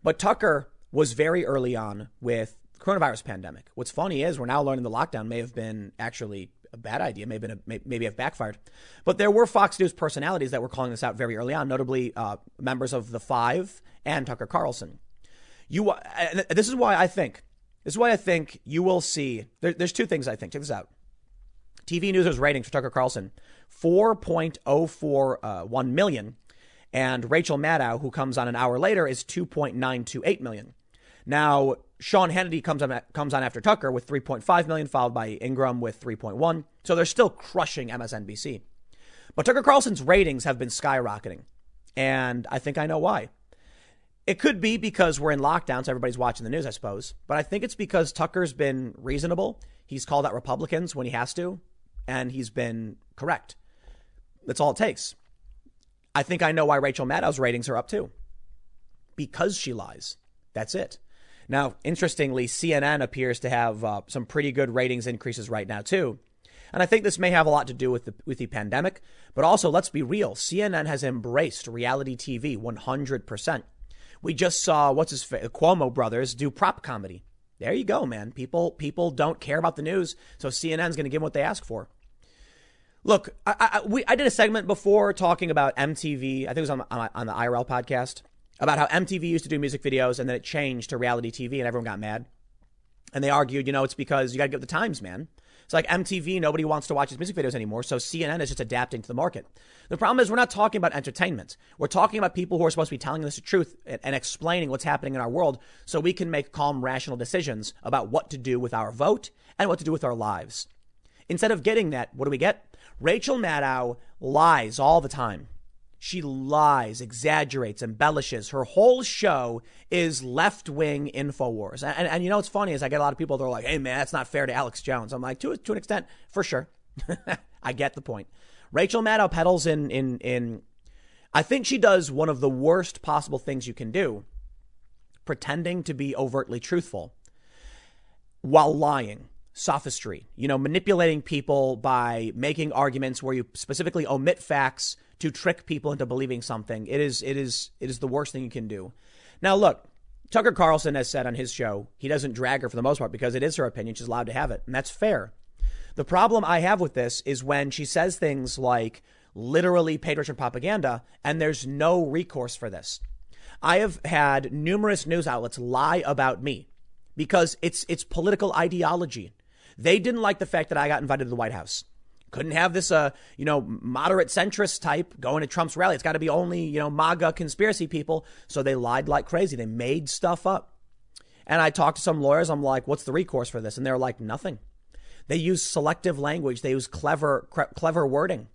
But Tucker was very early on with coronavirus pandemic. What's funny is we're now learning the lockdown may have been actually a bad idea, may have been a, may, maybe have backfired. But there were Fox News personalities that were calling this out very early on, notably uh, members of the Five and Tucker Carlson. You, this is why I think this is why I think you will see. There, there's two things I think. Check this out. TVNewser's ratings for Tucker Carlson, 4.041 uh, and Rachel Maddow, who comes on an hour later, is 2.928 million. Now, Sean Hannity comes on, comes on after Tucker with 3.5 million, followed by Ingraham with 3.1. So they're still crushing MSNBC. But Tucker Carlson's ratings have been skyrocketing. And I think I know why. It could be because we're in lockdown, so everybody's watching the news, I suppose. But I think it's because Tucker's been reasonable. He's called out Republicans when he has to, and he's been correct. That's all it takes. I think I know why Rachel Maddow's ratings are up too. Because she lies. That's it. Now, interestingly, CNN appears to have uh, some pretty good ratings increases right now, too. And I think this may have a lot to do with the, with the pandemic, but also let's be real. CNN has embraced reality TV 100%. We just saw what's his face, Cuomo brothers do prop comedy. There you go, man. People people don't care about the news, so CNN's going to give them what they ask for. Look, I, I, we, I did a segment before talking about MTV. I think it was on, on, on the IRL podcast about how MTV used to do music videos and then it changed to reality TV and everyone got mad. And they argued, you know, it's because you got to give the times, man. It's like MTV, nobody wants to watch his music videos anymore, so CNN is just adapting to the market. The problem is we're not talking about entertainment. We're talking about people who are supposed to be telling us the truth and, and explaining what's happening in our world so we can make calm, rational decisions about what to do with our vote and what to do with our lives. Instead of getting that, what do we get? Rachel Maddow lies all the time. She lies, exaggerates, embellishes. Her whole show is left wing InfoWars. And, and, and, you know what's funny is I get a lot of people that are like, hey, man, that's not fair to Alex Jones. I'm like, to, to an extent, for sure. I get the point. Rachel Maddow peddles in, in, in, I think she does one of the worst possible things you can do, pretending to be overtly truthful while lying sophistry, you know, manipulating people by making arguments where you specifically omit facts to trick people into believing something. It is it is it is the worst thing you can do. Now look, Tucker Carlson has said on his show he doesn't drag her for the most part because it is her opinion. She's allowed to have it, and that's fair. The problem I have with this is when she says things like literally paid Russian propaganda, and there's no recourse for this. I have had numerous news outlets lie about me because it's it's political ideology. They didn't like the fact that I got invited to the White House. Couldn't have this, uh, you know, moderate centrist type going to Trump's rally. It's got to be only, you know, MAGA conspiracy people. So they lied like crazy. They made stuff up. And I talked to some lawyers. I'm like, what's the recourse for this? And they're like, nothing. They use selective language. They use clever, clever wording.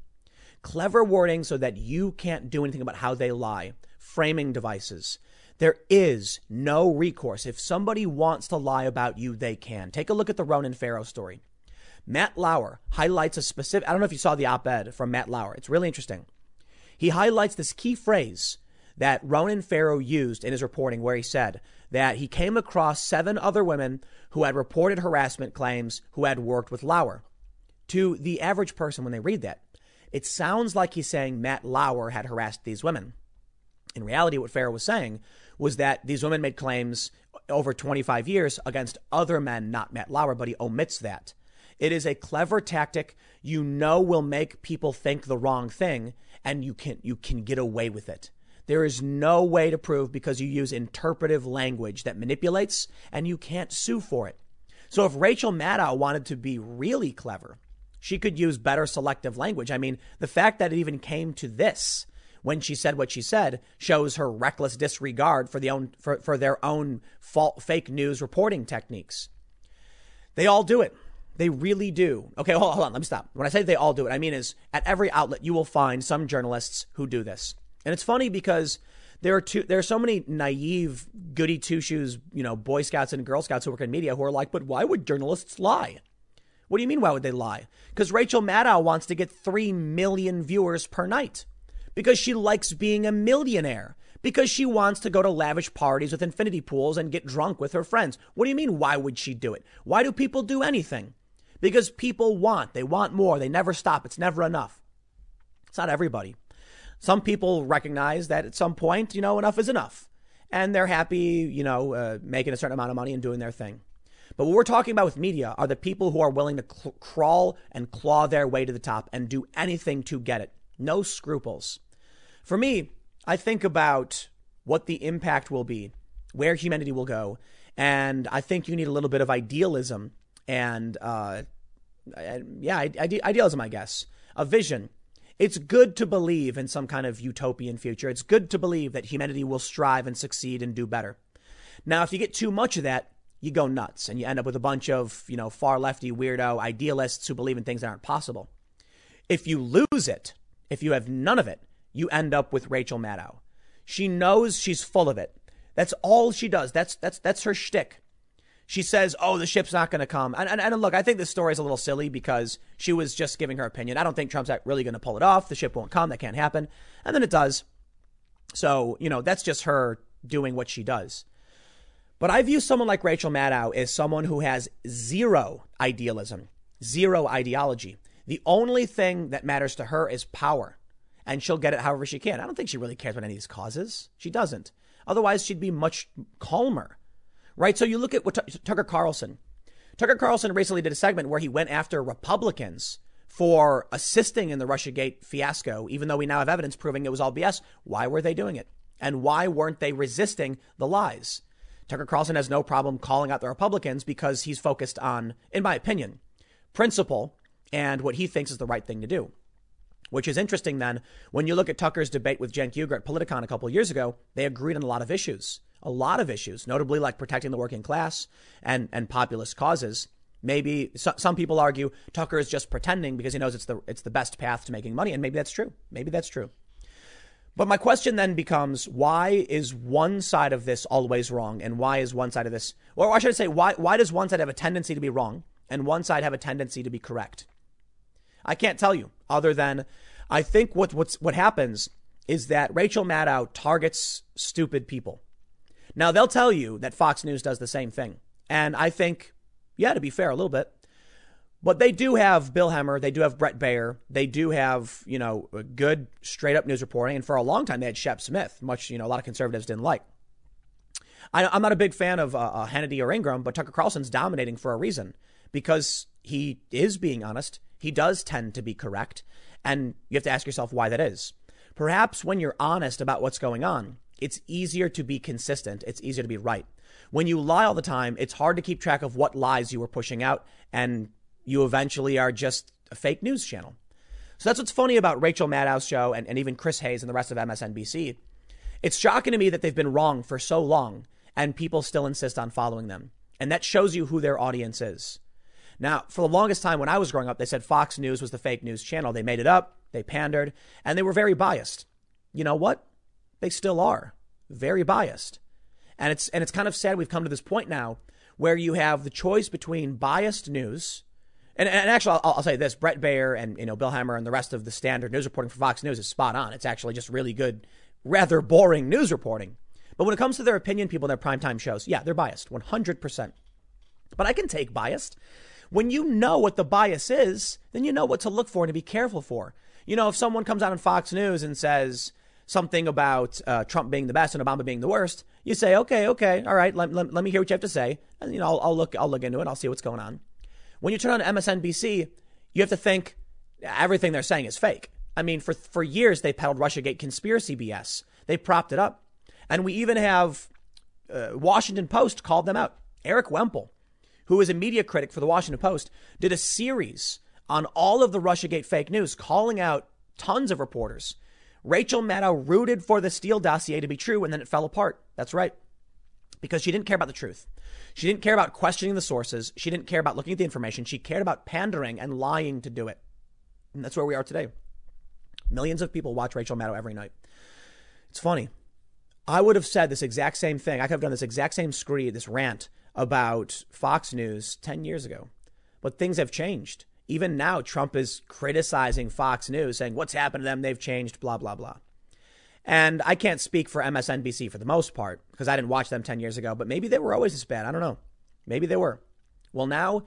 Clever wording so that you can't do anything about how they lie. Framing devices. There is no recourse. If somebody wants to lie about you, they can. Take a look at the Ronan Farrow story. Matt Lauer highlights a specific, I don't know if you saw the op ed from Matt Lauer. It's really interesting. He highlights this key phrase that Ronan Farrow used in his reporting, where he said that he came across seven other women who had reported harassment claims who had worked with Lauer. To the average person, when they read that, it sounds like he's saying Matt Lauer had harassed these women. In reality, what Farrow was saying was that these women made claims over 25 years against other men, not Matt Lauer, but he omits that. It is a clever tactic you know will make people think the wrong thing and you can you can get away with it. There is no way to prove because you use interpretive language that manipulates and you can't sue for it. So if Rachel Maddow wanted to be really clever, she could use better selective language. I mean, the fact that it even came to this when she said what she said shows her reckless disregard for the own for, for their own fault, fake news reporting techniques. They all do it. They really do. Okay, hold, hold on. Let me stop. When I say they all do it, I mean is at every outlet you will find some journalists who do this. And it's funny because there are two, there are so many naive goody two shoes, you know, Boy Scouts and Girl Scouts who work in media who are like, but why would journalists lie? What do you mean, why would they lie? Because Rachel Maddow wants to get 3 million viewers per night. Because she likes being a millionaire. Because she wants to go to lavish parties with infinity pools and get drunk with her friends. What do you mean, why would she do it? Why do people do anything? Because people want, they want more. They never stop. It's never enough. It's not everybody. Some people recognize that at some point, you know, enough is enough. And they're happy, you know, uh, making a certain amount of money and doing their thing. But what we're talking about with media are the people who are willing to cl- crawl and claw their way to the top and do anything to get it. No scruples. For me, I think about what the impact will be, where humanity will go. And I think you need a little bit of idealism and uh, yeah, idealism, I guess, a vision. It's good to believe in some kind of utopian future. It's good to believe that humanity will strive and succeed and do better. Now, if you get too much of that, you go nuts and you end up with a bunch of, you know, far lefty weirdo idealists who believe in things that aren't possible. If you lose it, if you have none of it, you end up with Rachel Maddow. She knows she's full of it. That's all she does. That's that's that's her shtick she says, "Oh, the ship's not going to come." And, and, and, look, I think this story is a little silly because she was just giving her opinion. I don't think Trump's really going to pull it off. The ship won't come. That can't happen. And then it does. So you know, that's just her doing what she does. But I view someone like Rachel Maddow as someone who has zero idealism, zero ideology. The only thing that matters to her is power, and she'll get it however she can. I don't think she really cares about any of these causes. She doesn't. Otherwise, she'd be much calmer right? So you look at what T- Tucker Carlson. Tucker Carlson recently did a segment where he went after Republicans for assisting in the Russiagate fiasco, even though we now have evidence proving it was all BS. Why were they doing it? And why weren't they resisting the lies? Tucker Carlson has no problem calling out the Republicans because he's focused on, in my opinion, principle and what he thinks is the right thing to do. Which is interesting then, when you look at Tucker's debate with Cenk Uygur at Politicon a couple years ago, they agreed on a lot of issues a lot of issues, notably like protecting the working class and, and populist causes. Maybe so, some people argue Tucker is just pretending because he knows it's the, it's the best path to making money. And maybe that's true. Maybe that's true. But my question then becomes why is one side of this always wrong? And why is one side of this, or why should I say, why, why does one side have a tendency to be wrong and one side have a tendency to be correct? I can't tell you other than I think what, what's, what happens is that Rachel Maddow targets stupid people. Now they'll tell you that Fox News does the same thing. And I think, yeah, to be fair, a little bit. But they do have Bill Hemmer. They do have Brett Baier. They do have, you know, good straight up news reporting. And for a long time, they had Shep Smith, much, you know, a lot of conservatives didn't like. I, am not a big fan of uh, uh, Hannity or Ingraham, but Tucker Carlson's dominating for a reason because he is being honest. He does tend to be correct. And you have to ask yourself why that is. Perhaps when you're honest about what's going on, it's easier to be consistent. It's easier to be right. When you lie all the time, it's hard to keep track of what lies you were pushing out and you eventually are just a fake news channel. So that's what's funny about Rachel Maddow's show and, and even Chris Hayes and the rest of MSNBC. It's shocking to me that they've been wrong for so long and people still insist on following them. And that shows you who their audience is. Now, for the longest time when I was growing up, they said Fox News was the fake news channel. They made it up, they pandered, and they were very biased. You know what? They still are very biased. And it's and it's kind of sad we've come to this point now where you have the choice between biased news and, and actually, I'll, I'll, say this: Brett Baier and you know Bill Hemmer and the rest of the standard news reporting for Fox News is spot on. It's actually just really good, rather boring news reporting. But when it comes to their opinion people in their primetime shows, yeah, they're biased, 100%. But I can take biased. When you know what the bias is, then you know what to look for and to be careful for. You know, if someone comes out on Fox News and says something about uh, Trump being the best and Obama being the worst, you say, okay, okay, all right, let, let, let me hear what you have to say. And, you know, I'll, I'll look, I'll look into it. I'll see what's going on. When you turn on MSNBC, you have to think everything they're saying is fake. I mean, for, for years, they peddled Russiagate conspiracy BS. They propped it up. And we even have uh, Washington Post called them out. Erik Wemple, who is a media critic for the Washington Post, did a series on all of the Russiagate fake news, calling out tons of reporters. Rachel Maddow rooted for the Steele dossier to be true, and then it fell apart. That's right. Because she didn't care about the truth. She didn't care about questioning the sources. She didn't care about looking at the information. She cared about pandering and lying to do it. And that's where we are today. Millions of people watch Rachel Maddow every night. It's funny. I would have said this exact same thing. I could have done this exact same screed, this rant about Fox News 10 years ago. But things have changed. Even now, Trump is criticizing Fox News, saying, What's happened to them? They've changed, blah, blah, blah. And I can't speak for MSNBC for the most part because I didn't watch them 10 years ago, but maybe they were always this bad. I don't know. Maybe they were. Well, now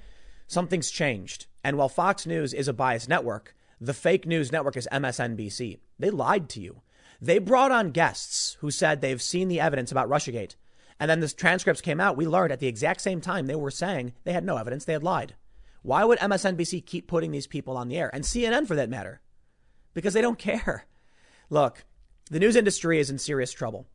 something's changed. And while Fox News is a biased network, the fake news network is MSNBC. They lied to you. They brought on guests who said they've seen the evidence about Russiagate. And then the transcripts came out. We learned at the exact same time they were saying they had no evidence. They had lied. Why would MSNBC keep putting these people on the air? And CNN for that matter? Because they don't care. Look, the news industry is in serious trouble.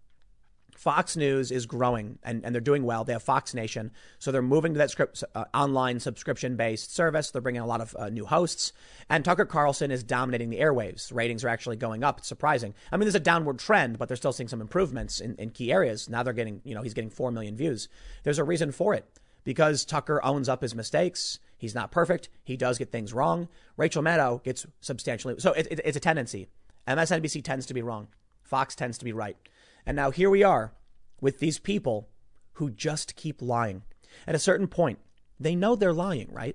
Fox News is growing and, and they're doing well. They have Fox Nation. So they're moving to that script, uh, online subscription based service. They're bringing a lot of uh, new hosts. And Tucker Carlson is dominating the airwaves. Ratings are actually going up. It's surprising. I mean, there's a downward trend, but they're still seeing some improvements in, in key areas. Now they're getting, you know, he's getting 4 million views. There's a reason for it because Tucker owns up his mistakes. He's not perfect. He does get things wrong. Rachel Maddow gets substantially. So it, it, it's a tendency. MSNBC tends to be wrong. Fox tends to be right. And now here we are with these people who just keep lying. At a certain point, they know they're lying, right?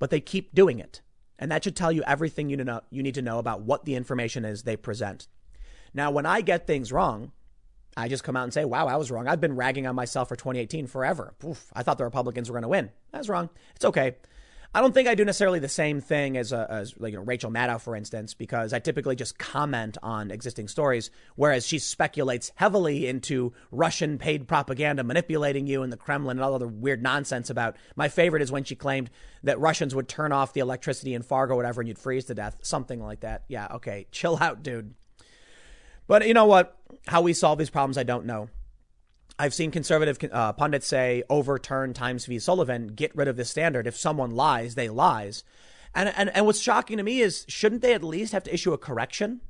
But they keep doing it. And that should tell you everything you, know, you need to know about what the information is they present. Now, when I get things wrong, I just come out and say, wow, I was wrong. I've been ragging on myself for 2018 forever. Oof, I thought the Republicans were going to win. I was wrong. It's okay. I don't think I do necessarily the same thing as, a, as like you know, Rachel Maddow, for instance, because I typically just comment on existing stories, whereas she speculates heavily into Russian paid propaganda manipulating you and the Kremlin and all other weird nonsense about. My favorite is when she claimed that Russians would turn off the electricity in Fargo, whatever, and you'd freeze to death, something like that. Yeah, okay, chill out, dude. But you know what? How we solve these problems, I don't know. I've seen conservative uh, pundits say overturn Times v. Sullivan, get rid of this standard. If someone lies, they lies. And, and, and what's shocking to me is shouldn't they at least have to issue a correction?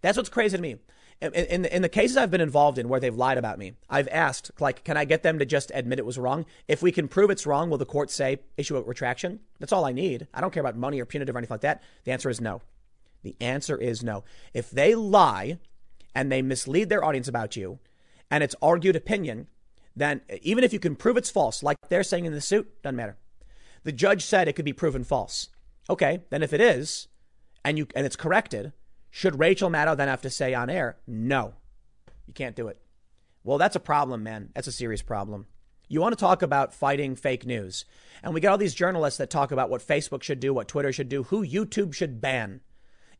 That's what's crazy to me. In, in, in, the cases I've been involved in where they've lied about me, I've asked, like, can I get them to just admit it was wrong? If we can prove it's wrong, will the court say issue a retraction? That's all I need. I don't care about money or punitive or anything like that. The answer is no. The answer is no. If they lie, and they mislead their audience about you, and it's argued opinion, then even if you can prove it's false, like they're saying in the suit, doesn't matter. The judge said it could be proven false. Okay, then if it is, and you and it's corrected, should Rachel Maddow then have to say on air, no, you can't do it? Well, that's a problem, man. That's a serious problem. You want to talk about fighting fake news. And we get all these journalists that talk about what Facebook should do, what Twitter should do, who YouTube should ban.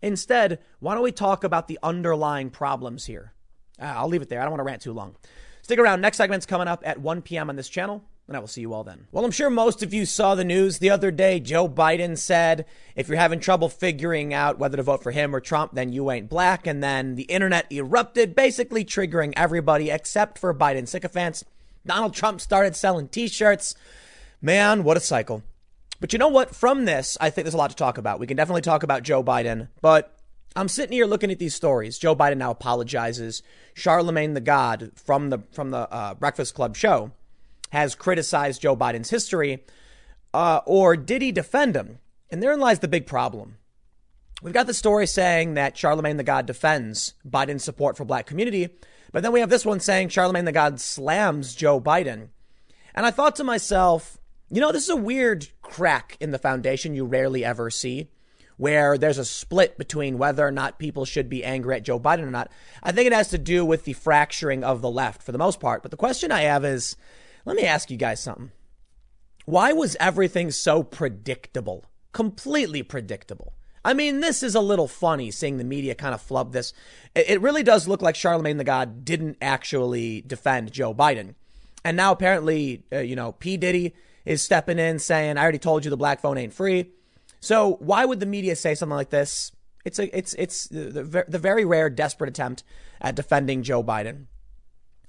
Instead, why don't we talk about the underlying problems here? Uh, I'll leave it there. I don't want to rant too long. Stick around. Next segment's coming up at 1 p.m. on this channel, and I will see you all then. Well, I'm sure most of you saw the news the other day. Joe Biden said if you're having trouble figuring out whether to vote for him or Trump, then you ain't black. And then the internet erupted, basically triggering everybody except for Biden sycophants. Donald Trump started selling t shirts. Man, what a cycle. But you know what? From this, I think there's a lot to talk about. We can definitely talk about Joe Biden, but I'm sitting here looking at these stories. Joe Biden now apologizes. Charlemagne the God from the from the uh, Breakfast Club show has criticized Joe Biden's history, uh, or did he defend him? And therein lies the big problem. We've got the story saying that Charlemagne the God defends Biden's support for black community, but then we have this one saying Charlemagne the God slams Joe Biden. And I thought to myself, you know, this is a weird crack in the foundation you rarely ever see, where there's a split between whether or not people should be angry at Joe Biden or not. I think it has to do with the fracturing of the left for the most part. But the question I have is let me ask you guys something. Why was everything so predictable? Completely predictable. I mean, this is a little funny seeing the media kind of flub this. It really does look like Charlemagne the God didn't actually defend Joe Biden. And now apparently, uh, you know, P. Diddy is stepping in saying, I already told you the black phone ain't free. So why would the media say something like this? It's a, it's, it's the, the very rare desperate attempt at defending Joe Biden.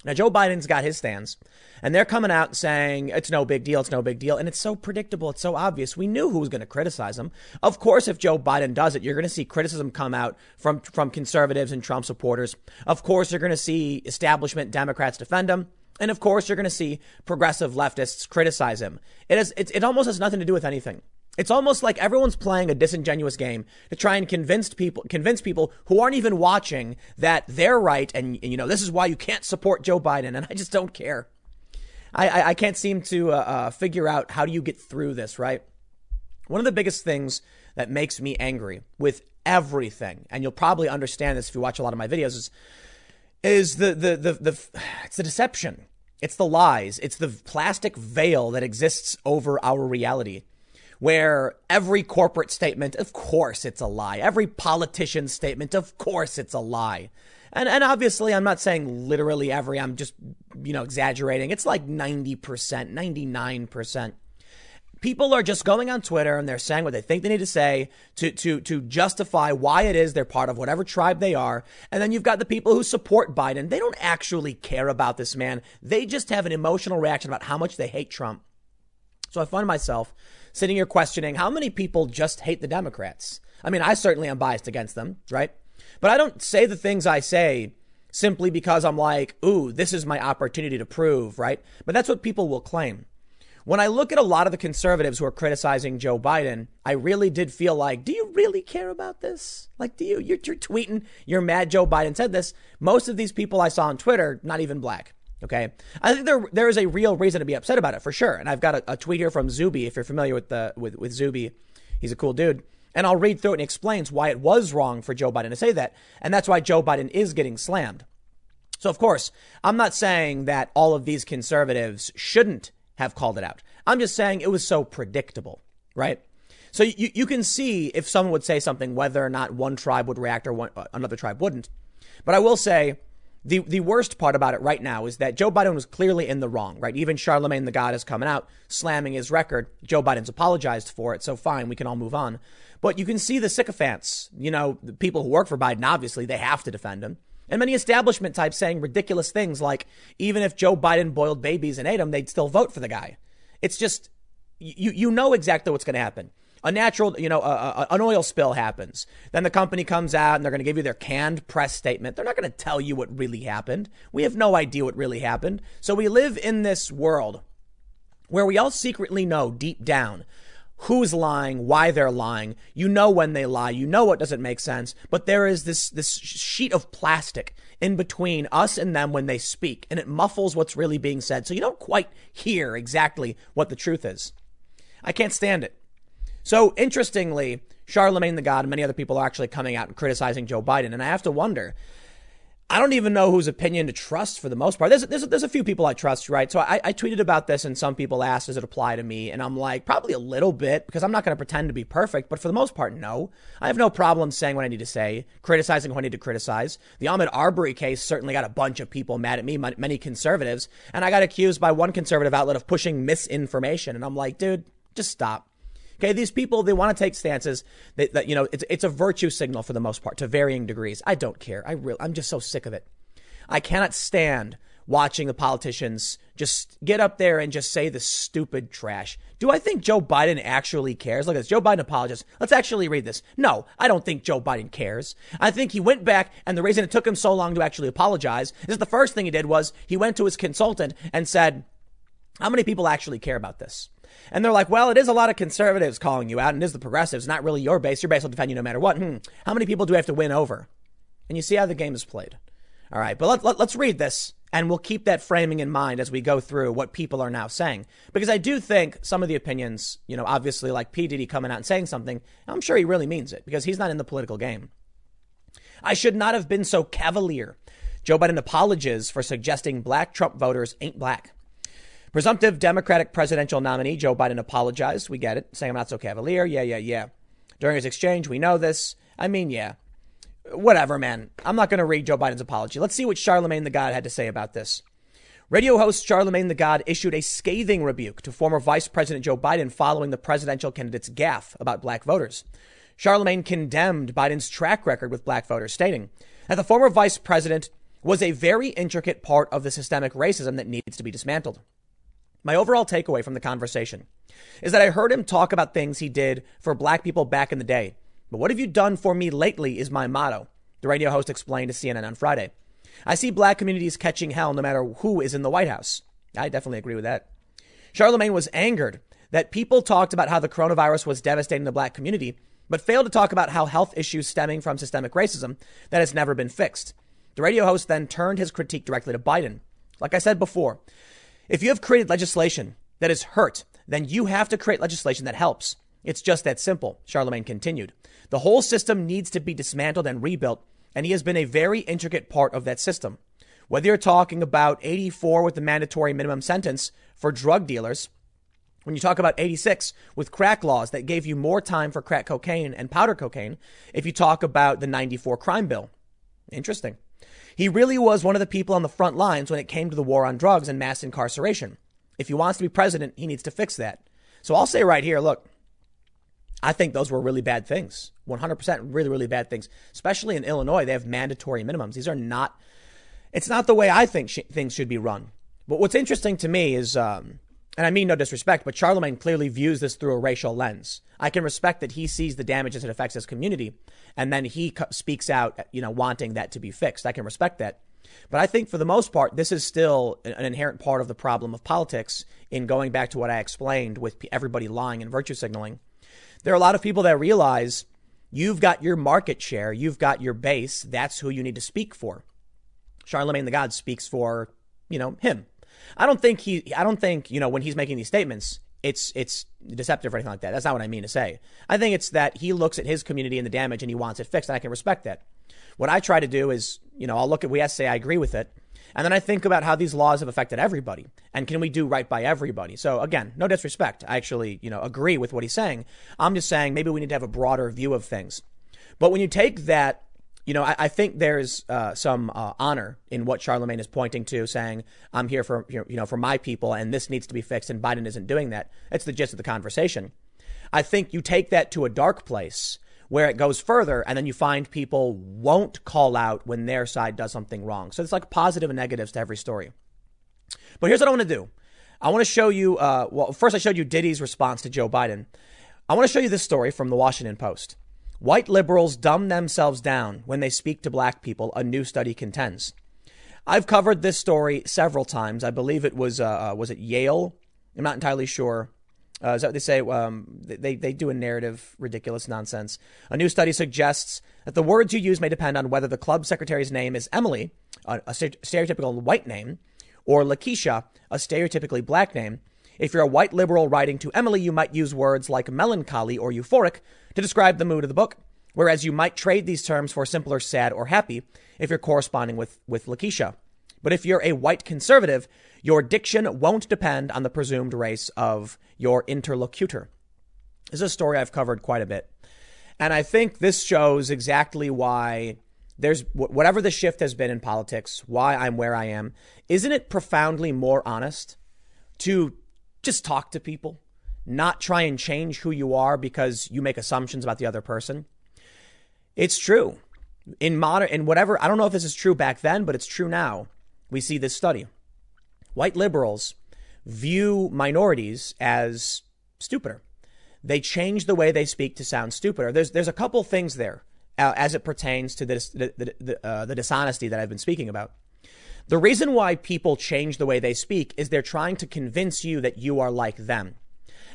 Now, Joe Biden's got his stands, and they're coming out saying it's no big deal, it's no big deal. And it's so predictable, it's so obvious. We knew who was going to criticize him. Of course, if Joe Biden does it, you're going to see criticism come out from, from conservatives and Trump supporters. Of course, you're going to see establishment Democrats defend him. And of course, you're going to see progressive leftists criticize him. It, is, it, it almost has nothing to do with anything. It's almost like everyone's playing a disingenuous game to try and convince people, convince people who aren't even watching that they're right. And, you know, this is why you can't support Joe Biden. And I just don't care. I, I, I can't seem to uh, uh, figure out how do you get through this, right? One of the biggest things that makes me angry with everything, and you'll probably understand this if you watch a lot of my videos, is, is the, the, the, the, it's the deception. It's the lies. It's the plastic veil that exists over our reality where every corporate statement, of course it's a lie. Every politician statement, of course it's a lie. And, and obviously, I'm not saying literally every, I'm just, you know, exaggerating. It's like 90%, 99%. People are just going on Twitter and they're saying what they think they need to say to, to, to justify why it is they're part of whatever tribe they are. And then you've got the people who support Biden. They don't actually care about this man. They just have an emotional reaction about how much they hate Trump. So I find myself sitting here questioning how many people just hate the Democrats. I mean, I certainly am biased against them, right? But I don't say the things I say simply because I'm like, ooh, this is my opportunity to prove, right? But that's what people will claim. When I look at a lot of the conservatives who are criticizing Joe Biden, I really did feel like, do you really care about this? Like, do you, you're, you're tweeting, you're mad Joe Biden said this. Most of these people I saw on Twitter, not even black. Okay, I think there there is a real reason to be upset about it for sure. And I've got a, a tweet here from Zuby. If you're familiar with the with with Zuby, he's a cool dude. And I'll read through it and explains why it was wrong for Joe Biden to say that, and that's why Joe Biden is getting slammed. So of course, I'm not saying that all of these conservatives shouldn't have called it out. I'm just saying it was so predictable, right? So you, you can see if someone would say something, whether or not one tribe would react or one, uh, another tribe wouldn't. But I will say the, the worst part about it right now is that Joe Biden was clearly in the wrong, right? Even Charlemagne the God is coming out slamming his record. Joe Biden's apologized for it, so fine, we can all move on. But you can see the sycophants, you know, the people who work for Biden, obviously, they have to defend him. And many establishment types saying ridiculous things like, even if Joe Biden boiled babies and ate them, they'd still vote for the guy. It's just, you, you know exactly what's going to happen a natural, you know, a, a, an oil spill happens. Then the company comes out and they're going to give you their canned press statement. They're not going to tell you what really happened. We have no idea what really happened. So we live in this world where we all secretly know deep down who's lying, why they're lying. You know when they lie. You know what doesn't make sense. But there is this, this sheet of plastic in between us and them when they speak, and it muffles what's really being said. So you don't quite hear exactly what the truth is. I can't stand it. So interestingly, Charlemagne the God and many other people are actually coming out and criticizing Joe Biden. And I have to wonder, I don't even know whose opinion to trust for the most part. There's, there's, there's a few people I trust, right? So I, I tweeted about this and some people asked, does it apply to me? And I'm like, probably a little bit because I'm not going to pretend to be perfect, but for the most part, no. I have no problem saying what I need to say, criticizing who I need to criticize. The Ahmaud Arbery case certainly got a bunch of people mad at me, many conservatives. And I got accused by one conservative outlet of pushing misinformation. And I'm like, dude, just stop. Okay, these people they want to take stances that, that, you know it's it's a virtue signal for the most part to varying degrees. I don't care. I really I'm just so sick of it. I cannot stand watching the politicians just get up there and just say the stupid trash. Do I think Joe Biden actually cares? Look at this. Joe Biden apologized. Let's actually read this. No, I don't think Joe Biden cares. I think he went back and the reason it took him so long to actually apologize is the first thing he did was he went to his consultant and said, how many people actually care about this? And they're like, well, it is a lot of conservatives calling you out, and it is the progressives, not really your base. Your base will defend you no matter what. Hmm. How many people do we have to win over? And you see how the game is played. All right, but let, let, let's read this, and we'll keep that framing in mind as we go through what people are now saying. Because I do think some of the opinions, you know, obviously like P. Diddy coming out and saying something, I'm sure he really means it because he's not in the political game. I should not have been so cavalier. Joe Biden apologizes for suggesting black Trump voters ain't black. Presumptive Democratic presidential nominee Joe Biden apologized. We get it, saying I'm not so cavalier. Yeah, yeah, yeah. During his exchange, we know this. I mean, yeah. Whatever, man. I'm not going to read Joe Biden's apology. Let's see what Charlemagne the God had to say about this. Radio host Charlemagne the God issued a scathing rebuke to former Vice President Joe Biden following the presidential candidate's gaffe about black voters. Charlemagne condemned Biden's track record with black voters, stating that the former vice president was a very intricate part of the systemic racism that needs to be dismantled. My overall takeaway from the conversation is that I heard him talk about things he did for black people back in the day. But what have you done for me lately is my motto, the radio host explained to CNN on Friday. I see black communities catching hell no matter who is in the White House. I definitely agree with that. Charlemagne was angered that people talked about how the coronavirus was devastating the black community, but failed to talk about how health issues stemming from systemic racism that has never been fixed. The radio host then turned his critique directly to Biden. Like I said before, if you have created legislation that is hurt, then you have to create legislation that helps. It's just that simple, Charlemagne continued. The whole system needs to be dismantled and rebuilt, and he has been a very intricate part of that system. Whether you're talking about 84 with the mandatory minimum sentence for drug dealers, when you talk about 86 with crack laws that gave you more time for crack cocaine and powder cocaine, if you talk about the 94 crime bill. Interesting. He really was one of the people on the front lines when it came to the war on drugs and mass incarceration. If he wants to be president, he needs to fix that. So I'll say right here, look, I think those were really bad things. 100% really, really bad things. Especially in Illinois, they have mandatory minimums. These are not, it's not the way I think sh- things should be run. But what's interesting to me is, um, and I mean no disrespect, but Charlemagne clearly views this through a racial lens. I can respect that he sees the damages it affects his community, and then he speaks out, you know, wanting that to be fixed. I can respect that. But I think for the most part, this is still an inherent part of the problem of politics in going back to what I explained with everybody lying and virtue signaling. There are a lot of people that realize you've got your market share, you've got your base, that's who you need to speak for. Charlemagne the God speaks for, you know, him. I don't think he, I don't think, you know, when he's making these statements, it's, it's deceptive or anything like that. That's not what I mean to say. I think it's that he looks at his community and the damage and he wants it fixed. And I can respect that. What I try to do is, you know, I'll look at, we say I agree with it. And then I think about how these laws have affected everybody and can we do right by everybody? So again, no disrespect. I actually, you know, agree with what he's saying. I'm just saying maybe we need to have a broader view of things. But when you take that you know, I, I think there's uh, some uh, honor in what Charlemagne is pointing to, saying, "I'm here for you know for my people, and this needs to be fixed." And Biden isn't doing that. That's the gist of the conversation. I think you take that to a dark place where it goes further, and then you find people won't call out when their side does something wrong. So it's like positive and negatives to every story. But here's what I want to do. I want to show you. Uh, well, first I showed you Diddy's response to Joe Biden. I want to show you this story from the Washington Post. White liberals dumb themselves down when they speak to black people, a new study contends. I've covered this story several times. I believe it was, uh, uh, was it Yale? I'm not entirely sure. Uh, is that what they say? Um, they, they do a narrative, ridiculous nonsense. A new study suggests that the words you use may depend on whether the club secretary's name is Emily, a, a stereotypical white name, or Lakeisha, a stereotypically black name. If you're a white liberal writing to Emily, you might use words like melancholy or euphoric to describe the mood of the book, whereas you might trade these terms for simpler sad or happy if you're corresponding with, with Lakeisha. But if you're a white conservative, your diction won't depend on the presumed race of your interlocutor. This is a story I've covered quite a bit. And I think this shows exactly why there's whatever the shift has been in politics, why I'm where I am. Isn't it profoundly more honest to just talk to people, not try and change who you are because you make assumptions about the other person? It's true. In modern, in whatever, I don't know if this is true back then, but it's true now. We see this study white liberals view minorities as stupider. They change the way they speak to sound stupider. There's there's a couple things there uh, as it pertains to this, the the, the, uh, the dishonesty that I've been speaking about. The reason why people change the way they speak is they're trying to convince you that you are like them.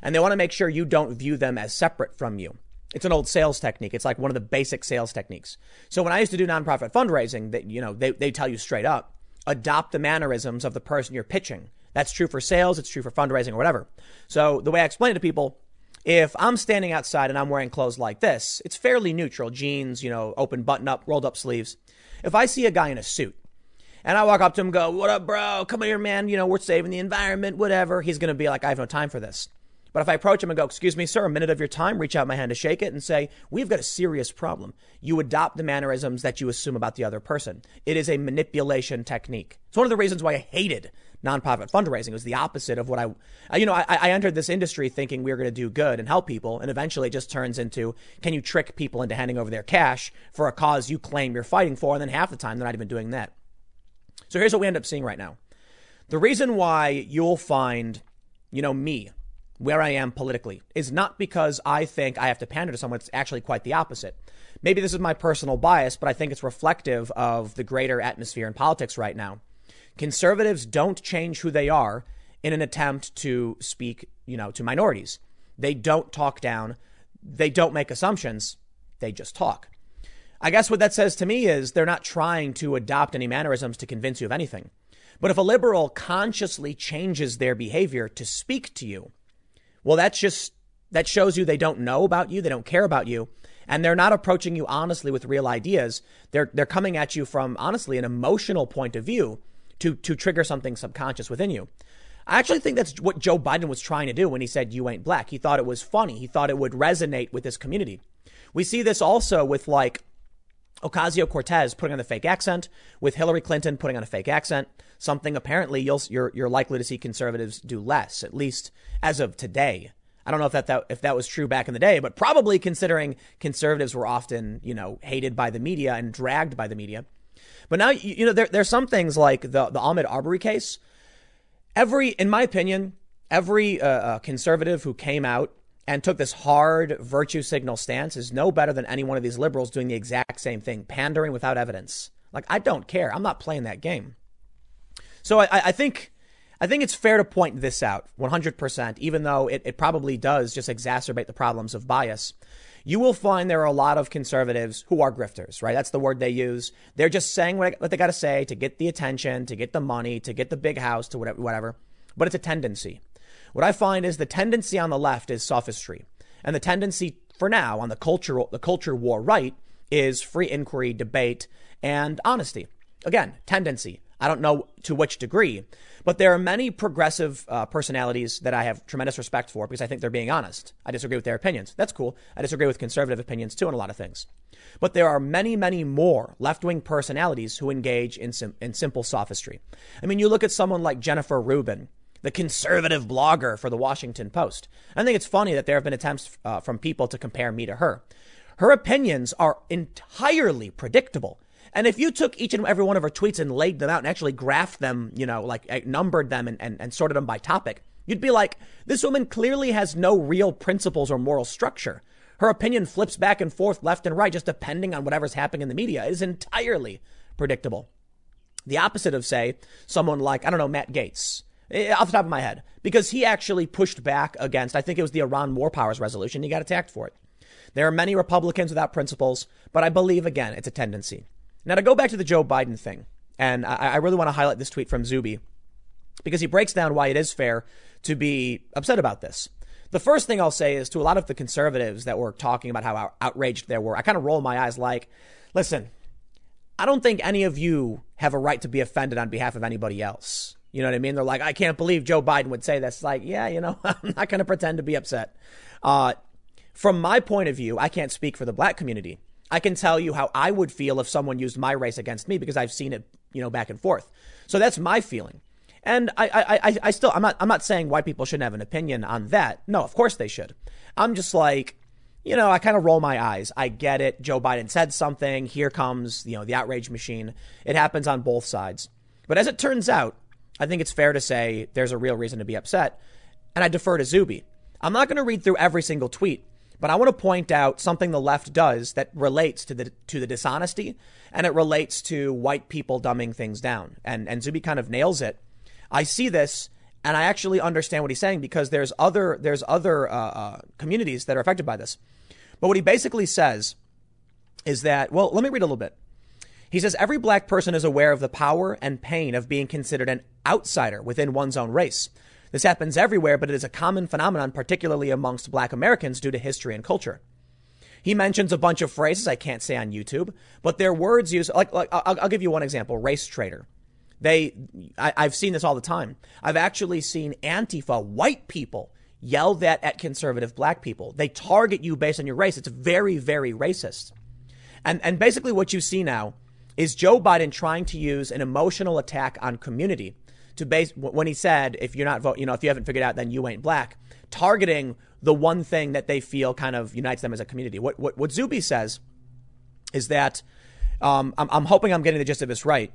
And they want to make sure you don't view them as separate from you. It's an old sales technique. It's like one of the basic sales techniques. So when I used to do nonprofit fundraising, that you know, they, they tell you straight up, adopt the mannerisms of the person you're pitching. That's true for sales, it's true for fundraising or whatever. So the way I explain it to people, if I'm standing outside and I'm wearing clothes like this, it's fairly neutral, jeans, you know, open button up, rolled up sleeves. If I see a guy in a suit and I walk up to him go, "What up, bro? Come here, man. You know, we're saving the environment, whatever." He's going to be like, "I have no time for this." But if I approach him and go, Excuse me, sir, a minute of your time, reach out my hand to shake it and say, We've got a serious problem. You adopt the mannerisms that you assume about the other person. It is a manipulation technique. It's one of the reasons why I hated nonprofit fundraising. It was the opposite of what I, you know, I, I entered this industry thinking we were going to do good and help people. And eventually it just turns into can you trick people into handing over their cash for a cause you claim you're fighting for? And then half the time they're not even doing that. So here's what we end up seeing right now. The reason why you'll find, you know, me where I am politically is not because I think I have to pander to someone. It's actually quite the opposite. Maybe this is my personal bias, but I think it's reflective of the greater atmosphere in politics right now. Conservatives don't change who they are in an attempt to speak, you know, to minorities. They don't talk down. They don't make assumptions. They just talk. I guess what that says to me is they're not trying to adopt any mannerisms to convince you of anything. But if a liberal consciously changes their behavior to speak to you, well, that's just, that shows you they don't know about you. They don't care about you. And they're not approaching you honestly with real ideas. They're, they're coming at you from honestly an emotional point of view to, to trigger something subconscious within you. I actually think that's what Joe Biden was trying to do when he said, you ain't black. He thought it was funny. He thought it would resonate with this community. We see this also with like Ocasio Cortez putting on the fake accent, with Hillary Clinton putting on a fake accent, something apparently you'll, you're, you're likely to see conservatives do less, at least as of today. I don't know if that, that if that was true back in the day, but probably considering conservatives were often, you know, hated by the media and dragged by the media. But now, you, know, there, there's some things like the, the Ahmaud Arbery case. Every, in my opinion, every uh, uh, conservative who came out and took this hard virtue signal stance is no better than any one of these liberals doing the exact same thing, pandering without evidence. Like, I don't care. I'm not playing that game. So I, I think I think it's fair to point this out 100%, even though it, it probably does just exacerbate the problems of bias. You will find there are a lot of conservatives who are grifters, right? That's the word they use. They're just saying what, what they got to say to get the attention, to get the money, to get the big house, to whatever, whatever. But it's a tendency. What I find is the tendency on the left is sophistry. And the tendency for now on the culture, the culture war right is free inquiry, debate, and honesty. Again, tendency. I don't know to which degree, but there are many progressive uh, personalities that I have tremendous respect for because I think they're being honest. I disagree with their opinions. That's cool. I disagree with conservative opinions too on a lot of things. But there are many, many more left wing personalities who engage in, sim- in simple sophistry. I mean, you look at someone like Jennifer Rubin, the conservative blogger for the Washington Post. I think it's funny that there have been attempts uh, from people to compare me to her. Her opinions are entirely predictable. And if you took each and every one of her tweets and laid them out and actually graphed them, you know, like uh, numbered them and, and, and sorted them by topic, you'd be like, this woman clearly has no real principles or moral structure. Her opinion flips back and forth, left and right, just depending on whatever's happening in the media. It is entirely predictable. The opposite of, say, someone like, I don't know, Matt Gaetz eh, Eh, off the top of my head, because he actually pushed back against, I think it was the Iran War Powers Resolution. He got attacked for it. There are many Republicans without principles, but I believe, again, it's a tendency. Now, to go back to the Joe Biden thing, and I, I really want to highlight this tweet from Zuby because he breaks down why it is fair to be upset about this. The first thing I'll say is to a lot of the conservatives that were talking about how outraged they were, I kind of roll my eyes like, listen, I don't think any of you have a right to be offended on behalf of anybody else. You know what I mean? They're like, I can't believe Joe Biden would say this. Like, yeah, you know, I'm not going to pretend to be upset. Uh, from my point of view, I can't speak for the black community. I can tell you how I would feel if someone used my race against me because I've seen it, you know, back and forth. So that's my feeling. And I, I, I, I still, I'm not, I'm not saying white people shouldn't have an opinion on that. No, of course they should. I'm just like, you know, I kind of roll my eyes. I get it. Joe Biden said something. Here comes, you know, the outrage machine. It happens on both sides. But as it turns out, I think it's fair to say there's a real reason to be upset. And I defer to Zuby. I'm not going to read through every single tweet, but I want to point out something the left does that relates to the to the dishonesty and it relates to white people dumbing things down. And and Zuby kind of nails it I see this and I actually understand what he's saying because there's other there's other uh, uh, communities that are affected by this. But what he basically says is that well, let me read a little bit. He says every black person is aware of the power and pain of being considered an outsider within one's own race. This happens everywhere, but it is a common phenomenon, particularly amongst black Americans due to history and culture. He mentions a bunch of phrases I can't say on YouTube, but they're words used. Like, like I'll, I'll give you one example: race traitor. They, I, have seen this all the time. I've actually seen Antifa, white people, yell that at conservative black people. They target you based on your race. It's very, very racist. And, and basically what you see now is Joe Biden trying to use an emotional attack on community to base, when he said, if you're not vote, you know, if you haven't figured out, then you ain't black, targeting the one thing that they feel kind of unites them as a community. What, what, what Zuby says is that, um, I'm, I'm hoping I'm getting the gist of this right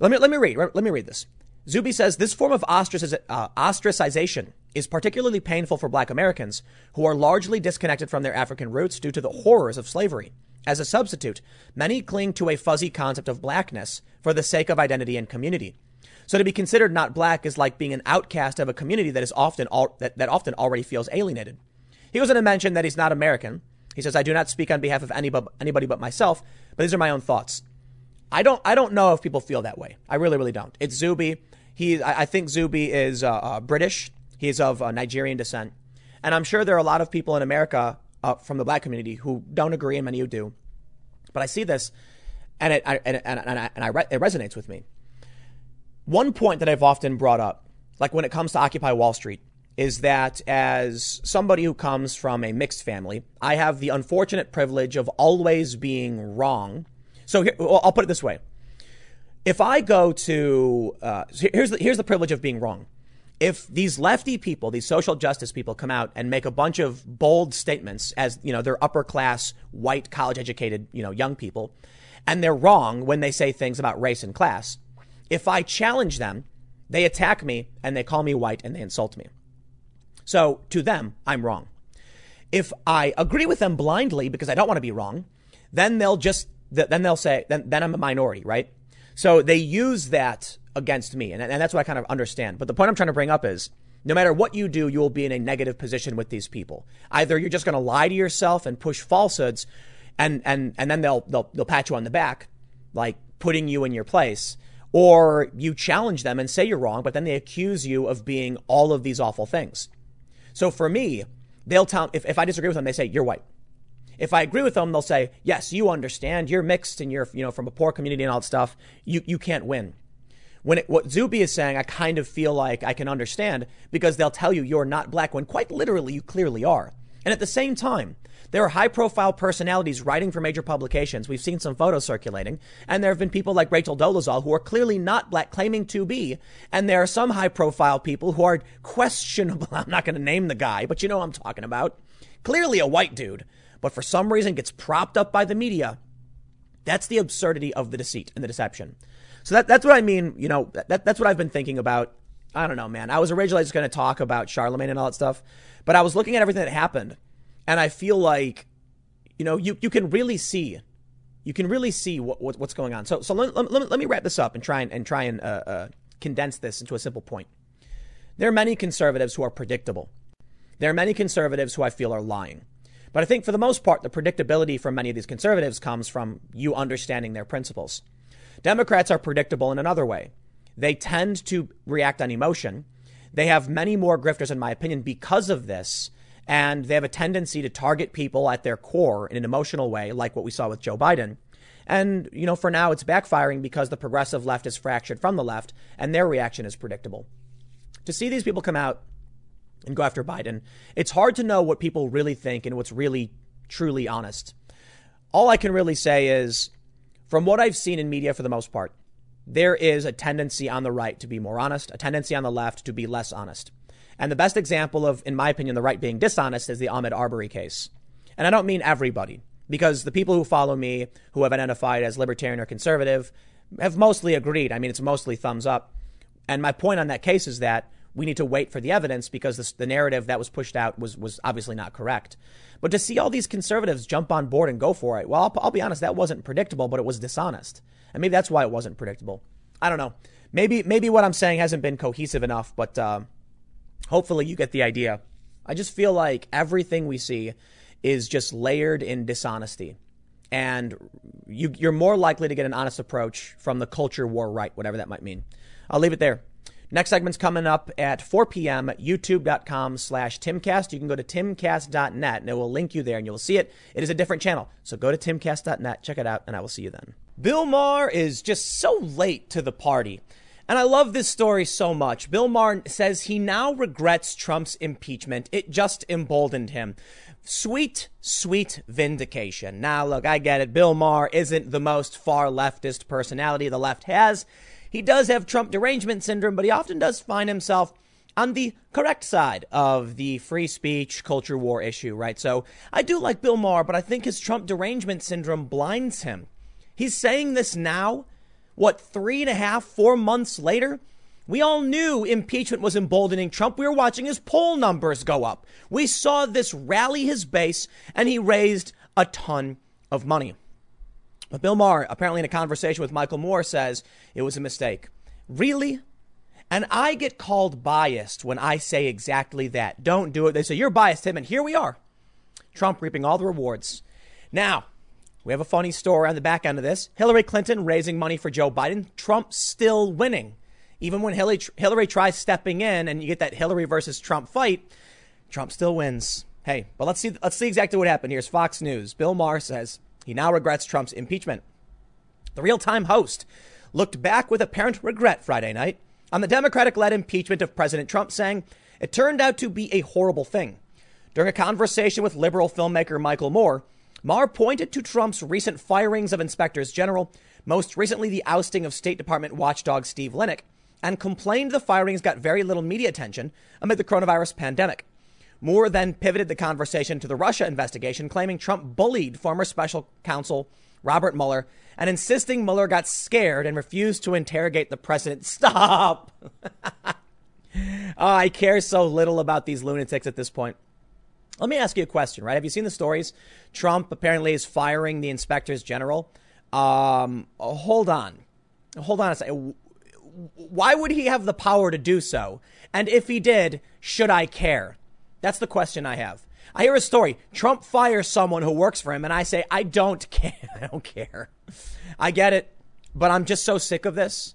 let me, let me read. Let me read this. Zuby says this form of uh, ostracization is particularly painful for black Americans who are largely disconnected from their African roots due to the horrors of slavery. As a substitute, many cling to a fuzzy concept of blackness for the sake of identity and community. So to be considered not black is like being an outcast of a community that is often al- that, that often already feels alienated. He goes on to mention that he's not American. He says, I do not speak on behalf of anybody, anybody but myself, but these are my own thoughts. I don't I don't know if people feel that way. I really really don't. It's Zuby. He I, I think Zuby is uh, uh, British. He's of uh, Nigerian descent, and I'm sure there are a lot of people in America uh, from the black community who don't agree, and many who do. But I see this, and it I, and and, and, I, and I it resonates with me. One point that I've often brought up, like when it comes to Occupy Wall Street, is that as somebody who comes from a mixed family, I have the unfortunate privilege of always being wrong so here, I'll put it this way. If I go to, uh, here's, the, here's the privilege of being wrong. If these lefty people, these social justice people come out and make a bunch of bold statements as, you know, they're upper class, white, college educated, you know, young people, and they're wrong when they say things about race and class, if I challenge them, they attack me and they call me white and they insult me. So to them, I'm wrong. If I agree with them blindly because I don't want to be wrong, then they'll just then they'll say, then, then I'm a minority, right? So they use that against me. And, and that's what I kind of understand. But the point I'm trying to bring up is no matter what you do, you will be in a negative position with these people. Either you're just going to lie to yourself and push falsehoods and, and, and then they'll, they'll, they'll pat you on the back, like putting you in your place. Or you challenge them and say you're wrong, but then they accuse you of being all of these awful things. So for me, they'll tell, if, if I disagree with them, they say, you're white. If I agree with them, they'll say, yes, you understand. You're mixed and you're, you know, from a poor community and all that stuff. You, you can't win. When it, what Zuby is saying, I kind of feel like I can understand because they'll tell you you're not black when quite literally you clearly are. And at the same time, there are high profile personalities writing for major publications. We've seen some photos circulating, and there have been people like Rachel Dolezal who are clearly not black, claiming to be. And there are some high profile people who are questionable. I'm not going to name the guy, but you know what I'm talking about. Clearly a white dude but for some reason gets propped up by the media. That's the absurdity of the deceit and the deception. So that, that's what I mean. You know, that, that's what I've been thinking about. I don't know, man. I was originally just going to talk about Charlemagne and all that stuff, but I was looking at everything that happened, and I feel like, you know, you, you can really see, you can really see what, what what's going on. So so let, let, let, me wrap this up and try and, and try and uh, uh, condense this into a simple point. There are many conservatives who are predictable. There are many conservatives who I feel are lying. But I think for the most part, the predictability from many of these conservatives comes from you understanding their principles. Democrats are predictable in another way. They tend to react on emotion. They have many more grifters, in my opinion, because of this. And they have a tendency to target people at their core in an emotional way, like what we saw with Joe Biden. And, you know, for now, it's backfiring because the progressive left is fractured from the left, and their reaction is predictable. To see these people come out and go after Biden, it's hard to know what people really think and what's really truly honest. All I can really say is, from what I've seen in media for the most part, there is a tendency on the right to be more honest, a tendency on the left to be less honest. And the best example of, in my opinion, the right being dishonest is the Ahmaud Arbery case. And I don't mean everybody, because the people who follow me, who have identified as libertarian or conservative, have mostly agreed. I mean, it's mostly thumbs up. And my point on that case is that we need to wait for the evidence because this, the narrative that was pushed out was, was obviously not correct. But to see all these conservatives jump on board and go for it, well, I'll, I'll be honest, that wasn't predictable, but it was dishonest. And maybe that's why it wasn't predictable. I don't know. Maybe maybe what I'm saying hasn't been cohesive enough, but uh, hopefully you get the idea. I just feel like everything we see is just layered in dishonesty. And you, you're more likely to get an honest approach from the culture war right, whatever that might mean. I'll leave it there. Next segment's coming up at 4 p.m. youtube.com slash timcast. You can go to timcast.net and it will link you there and you'll see it. It is a different channel. So go to timcast.net, check it out, and I will see you then. Bill Maher is just so late to the party. And I love this story so much. Bill Maher says he now regrets Trump's impeachment. It just emboldened him. Sweet, sweet vindication. Now, look, I get it. Bill Maher isn't the most far leftist personality the left has. He does have Trump derangement syndrome, but he often does find himself on the correct side of the free speech culture war issue, right? So I do like Bill Maher, but I think his Trump derangement syndrome blinds him. He's saying this now, what, three and a half, four months later? We all knew impeachment was emboldening Trump. We were watching his poll numbers go up. We saw this rally his base, and he raised a ton of money. But Bill Maher, apparently in a conversation with Michael Moore, says it was a mistake. Really? And I get called biased when I say exactly that. Don't do it. They say, you're biased, Tim. And here we are. Trump reaping all the rewards. Now, we have a funny story on the back end of this. Hillary Clinton raising money for Joe Biden. Trump still winning. Even when Hillary, Hillary tries stepping in and you get that Hillary versus Trump fight, Trump still wins. Hey, but let's see, let's see exactly what happened. Here's Fox News. Bill Maher says, he now regrets Trump's impeachment. The real time host looked back with apparent regret Friday night on the Democratic led impeachment of President Trump, saying it turned out to be a horrible thing. During a conversation with liberal filmmaker Michael Moore, Maher pointed to Trump's recent firings of inspectors general, most recently the ousting of State Department watchdog Steve Linick, and complained the firings got very little media attention amid the coronavirus pandemic. Moore then pivoted the conversation to the Russia investigation, claiming Trump bullied former special counsel Robert Mueller and insisting Mueller got scared and refused to interrogate the president. Stop! oh, I care so little about these lunatics at this point. Let me ask you a question, right? Have you seen the stories? Trump apparently is firing the inspectors general. Um, hold on. Hold on a second. Why would he have the power to do so? And if he did, should I care? That's the question I have. I hear a story. Trump fires someone who works for him, and I say, I don't care. I don't care. I get it, but I'm just so sick of this.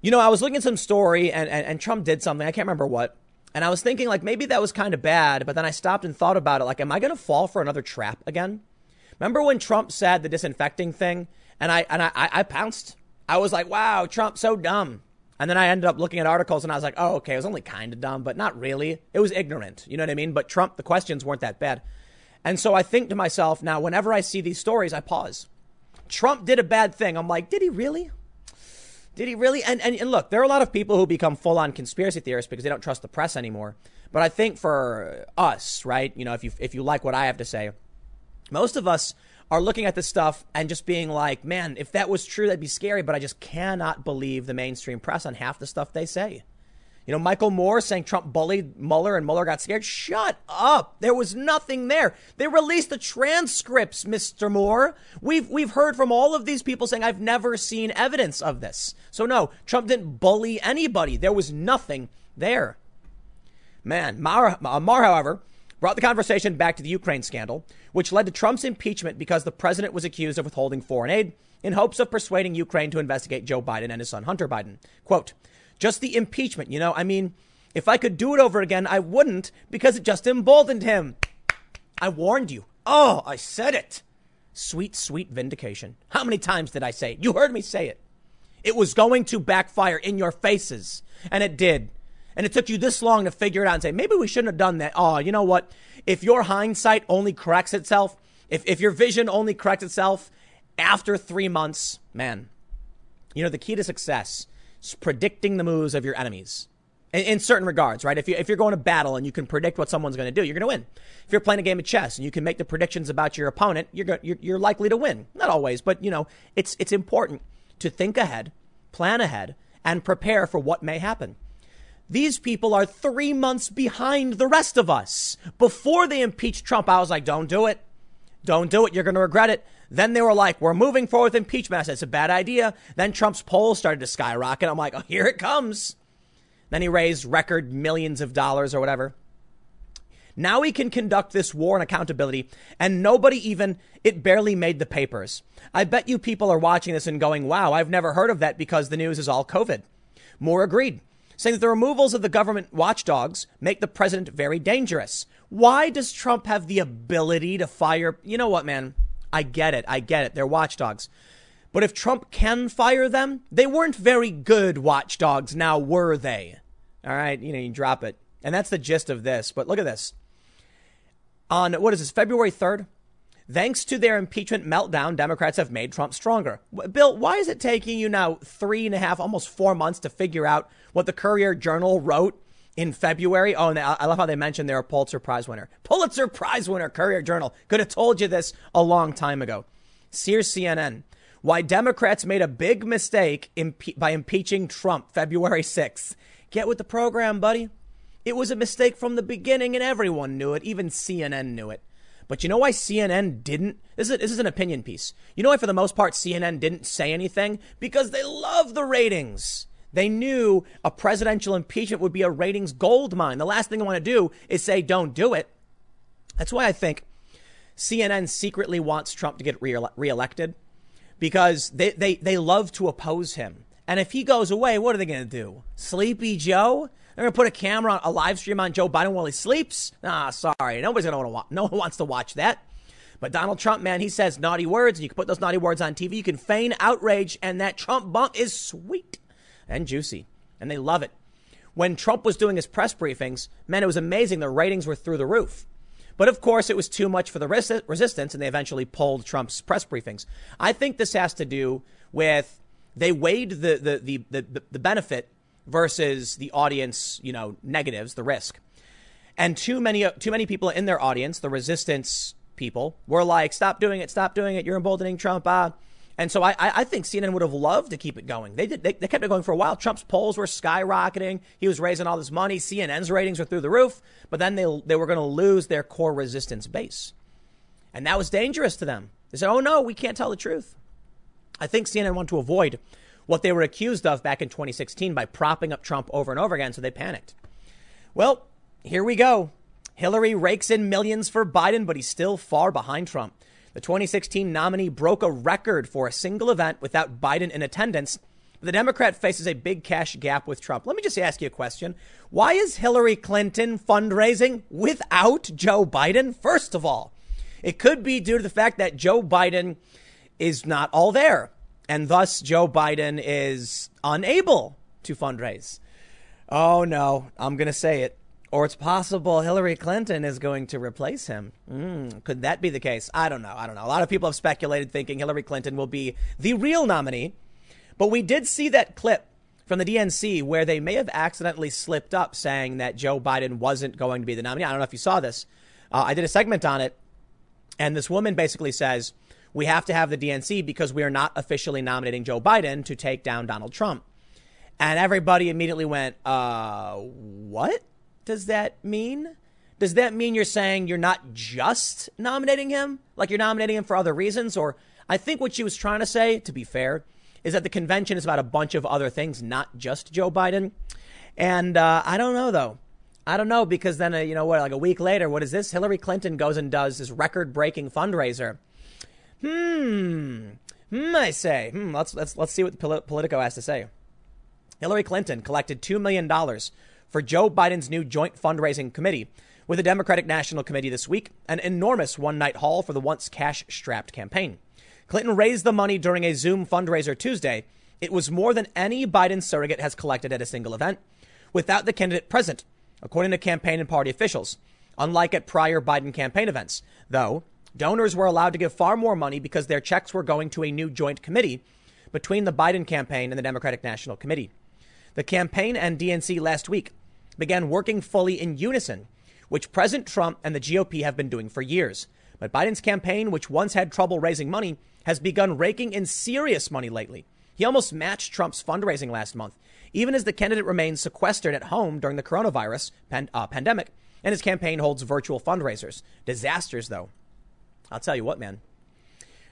You know, I was looking at some story, and, and, and Trump did something. I can't remember what. And I was thinking, like, maybe that was kind of bad, but then I stopped and thought about it. Like, am I going to fall for another trap again? Remember when Trump said the disinfecting thing? And I, and I, I pounced. I was like, wow, Trump's so dumb. And then I ended up looking at articles and I was like, oh, okay, it was only kind of dumb, but not really. It was ignorant. You know what I mean? But Trump, the questions weren't that bad. And so I think to myself, now, whenever I see these stories, I pause. Trump did a bad thing. I'm like, did he really? Did he really? And, and, and look, there are a lot of people who become full on conspiracy theorists because they don't trust the press anymore. But I think for us, right, you know, if you, if you like what I have to say, most of us are looking at this stuff and just being like, man, if that was true, that'd be scary. But I just cannot believe the mainstream press on half the stuff they say. You know, Michael Moore saying Trump bullied Mueller and Mueller got scared. Shut up. There was nothing there. They released the transcripts, Mr. Moore. We've, we've heard from all of these people saying, I've never seen evidence of this. So no, Trump didn't bully anybody. There was nothing there. Man, Maher, uh, Maher, however, brought the conversation back to the Ukraine scandal, which led to Trump's impeachment because the president was accused of withholding foreign aid in hopes of persuading Ukraine to investigate Joe Biden and his son Hunter Biden. Quote, just the impeachment, you know, I mean, if I could do it over again, I wouldn't because it just emboldened him. I warned you. Oh, I said it. Sweet, sweet vindication. How many times did I say it? You heard me say it. It was going to backfire in your faces, and it did. And it took you this long to figure it out and say, maybe we shouldn't have done that. Oh, you know what? If your hindsight only corrects itself, if, if your vision only corrects itself after three months, man, you know, the key to success is predicting the moves of your enemies in, in certain regards, right? If, you, if you're going to battle and you can predict what someone's going to do, you're going to win. If you're playing a game of chess and you can make the predictions about your opponent, you're, go, you're, you're likely to win. Not always, but you know, it's, it's important to think ahead, plan ahead, and prepare for what may happen. These people are three months behind the rest of us. Before they impeached Trump, I was like, don't do it. Don't do it. You're going to regret it. Then they were like, we're moving forward with impeachment. It's a bad idea. Then Trump's polls started to skyrocket. I'm like, oh, here it comes. Then he raised record millions of dollars or whatever. Now he can conduct this war and accountability, and nobody even, it barely made the papers. I bet you people are watching this and going, wow, I've never heard of that because the news is all COVID. Moore agreed, saying that the removals of the government watchdogs make the president very dangerous. Why does Trump have the ability to fire? You know what, man? I get it. I get it. They're watchdogs. But if Trump can fire them, they weren't very good watchdogs, now were they? All right, you know, you drop it. And that's the gist of this. But look at this. On what is this, February 3rd? Thanks to their impeachment meltdown, Democrats have made Trump stronger. Bill, why is it taking you now three and a half, almost four months to figure out what the Courier Journal wrote in February? Oh, and I love how they mentioned they're a Pulitzer Prize winner. Pulitzer Prize winner, Courier Journal. Could have told you this a long time ago. Sears CNN. Why Democrats made a big mistake impe- by impeaching Trump February 6th. Get with the program, buddy. It was a mistake from the beginning and everyone knew it. Even CNN knew it. But you know why CNN didn't? This is, this is an opinion piece. You know why, for the most part, CNN didn't say anything? Because they love the ratings. They knew a presidential impeachment would be a ratings gold mine. The last thing they want to do is say, don't do it. That's why I think CNN secretly wants Trump to get re- reelected because they, they, they love to oppose him. And if he goes away, what are they going to do? Sleepy Joe? They're to put a camera on a live stream on Joe Biden while he sleeps? Ah, sorry. Nobody's to want to watch. No one wants to watch that. But Donald Trump, man, he says naughty words. And you can put those naughty words on TV. You can feign outrage, and that Trump bump is sweet and juicy. And they love it. When Trump was doing his press briefings, man, it was amazing. The ratings were through the roof. But of course, it was too much for the res- resistance, and they eventually pulled Trump's press briefings. I think this has to do with they weighed the, the, the, the, the benefit versus the audience, you know, negatives, the risk. And too many, too many people in their audience, the resistance people, were like, stop doing it, stop doing it, you're emboldening Trump. Uh. And so I, I think CNN would have loved to keep it going. They did. They, they kept it going for a while. Trump's polls were skyrocketing. He was raising all this money. CNN's ratings were through the roof. But then they they were going to lose their core resistance base, and that was dangerous to them. They said, "Oh no, we can't tell the truth." I think CNN wanted to avoid what they were accused of back in 2016 by propping up Trump over and over again, so they panicked. Well, here we go. Hillary rakes in millions for Biden, but he's still far behind Trump. The 2016 nominee broke a record for a single event without Biden in attendance. The Democrat faces a big cash gap with Trump. Let me just ask you a question. Why is Hillary Clinton fundraising without Joe Biden? First of all, it could be due to the fact that Joe Biden is not all there. And thus, Joe Biden is unable to fundraise. Oh, no, I'm going to say it. Or it's possible Hillary Clinton is going to replace him. Mm, could that be the case? I don't know. I don't know. A lot of people have speculated thinking Hillary Clinton will be the real nominee. But we did see that clip from the DNC where they may have accidentally slipped up saying that Joe Biden wasn't going to be the nominee. I don't know if you saw this. Uh, I did a segment on it. And this woman basically says, we have to have the DNC because we are not officially nominating Joe Biden to take down Donald Trump. And everybody immediately went, uh, what does that mean? Does that mean you're saying you're not just nominating him? Like you're nominating him for other reasons? Or I think what she was trying to say, to be fair, is that the convention is about a bunch of other things, not just Joe Biden. And uh, I don't know, though. I don't know because then uh, you know what? Like a week later, what is this? Hillary Clinton goes and does this record-breaking fundraiser. Hmm. Hmm. I say. Hmm. Let's let's let's see what Politico has to say. Hillary Clinton collected two million dollars for Joe Biden's new joint fundraising committee with the Democratic National Committee this week, an enormous one-night haul for the once cash-strapped campaign. Clinton raised the money during a Zoom fundraiser Tuesday. It was more than any Biden surrogate has collected at a single event, without the candidate present according to campaign and party officials. Unlike at prior Biden campaign events, though, donors were allowed to give far more money because their checks were going to a new joint committee between the Biden campaign and the Democratic National Committee. The campaign and DNC last week began working fully in unison, which President Trump and the GOP have been doing for years. But Biden's campaign, which once had trouble raising money, has begun raking in serious money lately. He almost matched Trump's fundraising last month, even as the candidate remains sequestered at home during the coronavirus pan- uh, pandemic, and his campaign holds virtual fundraisers. Disasters, though. I'll tell you what, man.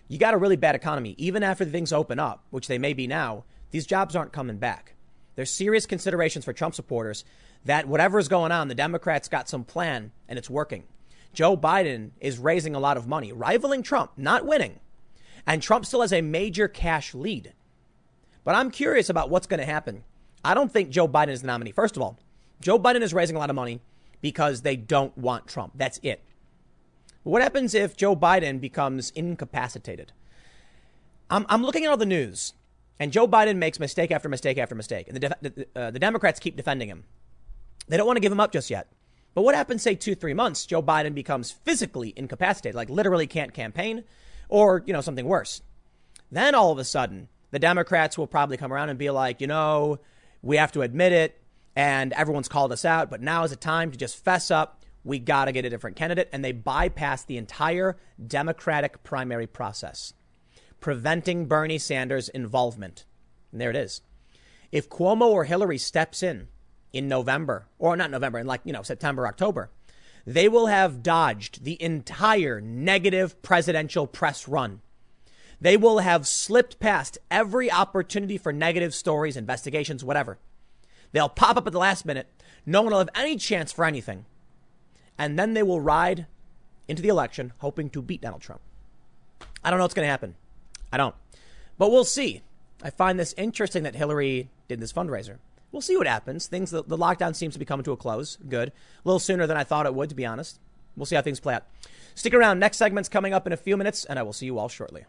You got a really bad economy. Even after things open up, which they may be now, these jobs aren't coming back. There's serious considerations for Trump supporters that whatever is going on, the Democrats got some plan and it's working. Joe Biden is raising a lot of money, rivaling Trump, not winning. And Trump still has a major cash lead. But I'm curious about what's going to happen I don't think Joe Biden is the nominee. First of all, Joe Biden is raising a lot of money because they don't want Trump. That's it. What happens if Joe Biden becomes incapacitated? I'm, I'm looking at all the news, and Joe Biden makes mistake after mistake after mistake, and the, de- uh, the Democrats keep defending him. They don't want to give him up just yet. But what happens, say, two, three months, Joe Biden becomes physically incapacitated, like literally can't campaign, or, you know, something worse. Then all of a sudden, the Democrats will probably come around and be like, you know, we have to admit it, and everyone's called us out, but now is the time to just fess up. We got to get a different candidate. And they bypass the entire Democratic primary process, preventing Bernie Sanders' involvement. And there it is. If Cuomo or Hillary steps in in November, or not November, in like, you know, September, October, they will have dodged the entire negative presidential press run they will have slipped past every opportunity for negative stories, investigations, whatever. They'll pop up at the last minute. No one will have any chance for anything. And then they will ride into the election hoping to beat Donald Trump. I don't know what's going to happen. I don't. But we'll see. I find this interesting that Hillary did this fundraiser. We'll see what happens. Things the, the lockdown seems to be coming to a close. Good. A little sooner than I thought it would, to be honest. We'll see how things play out. Stick around. Next segment's coming up in a few minutes, and I will see you all shortly.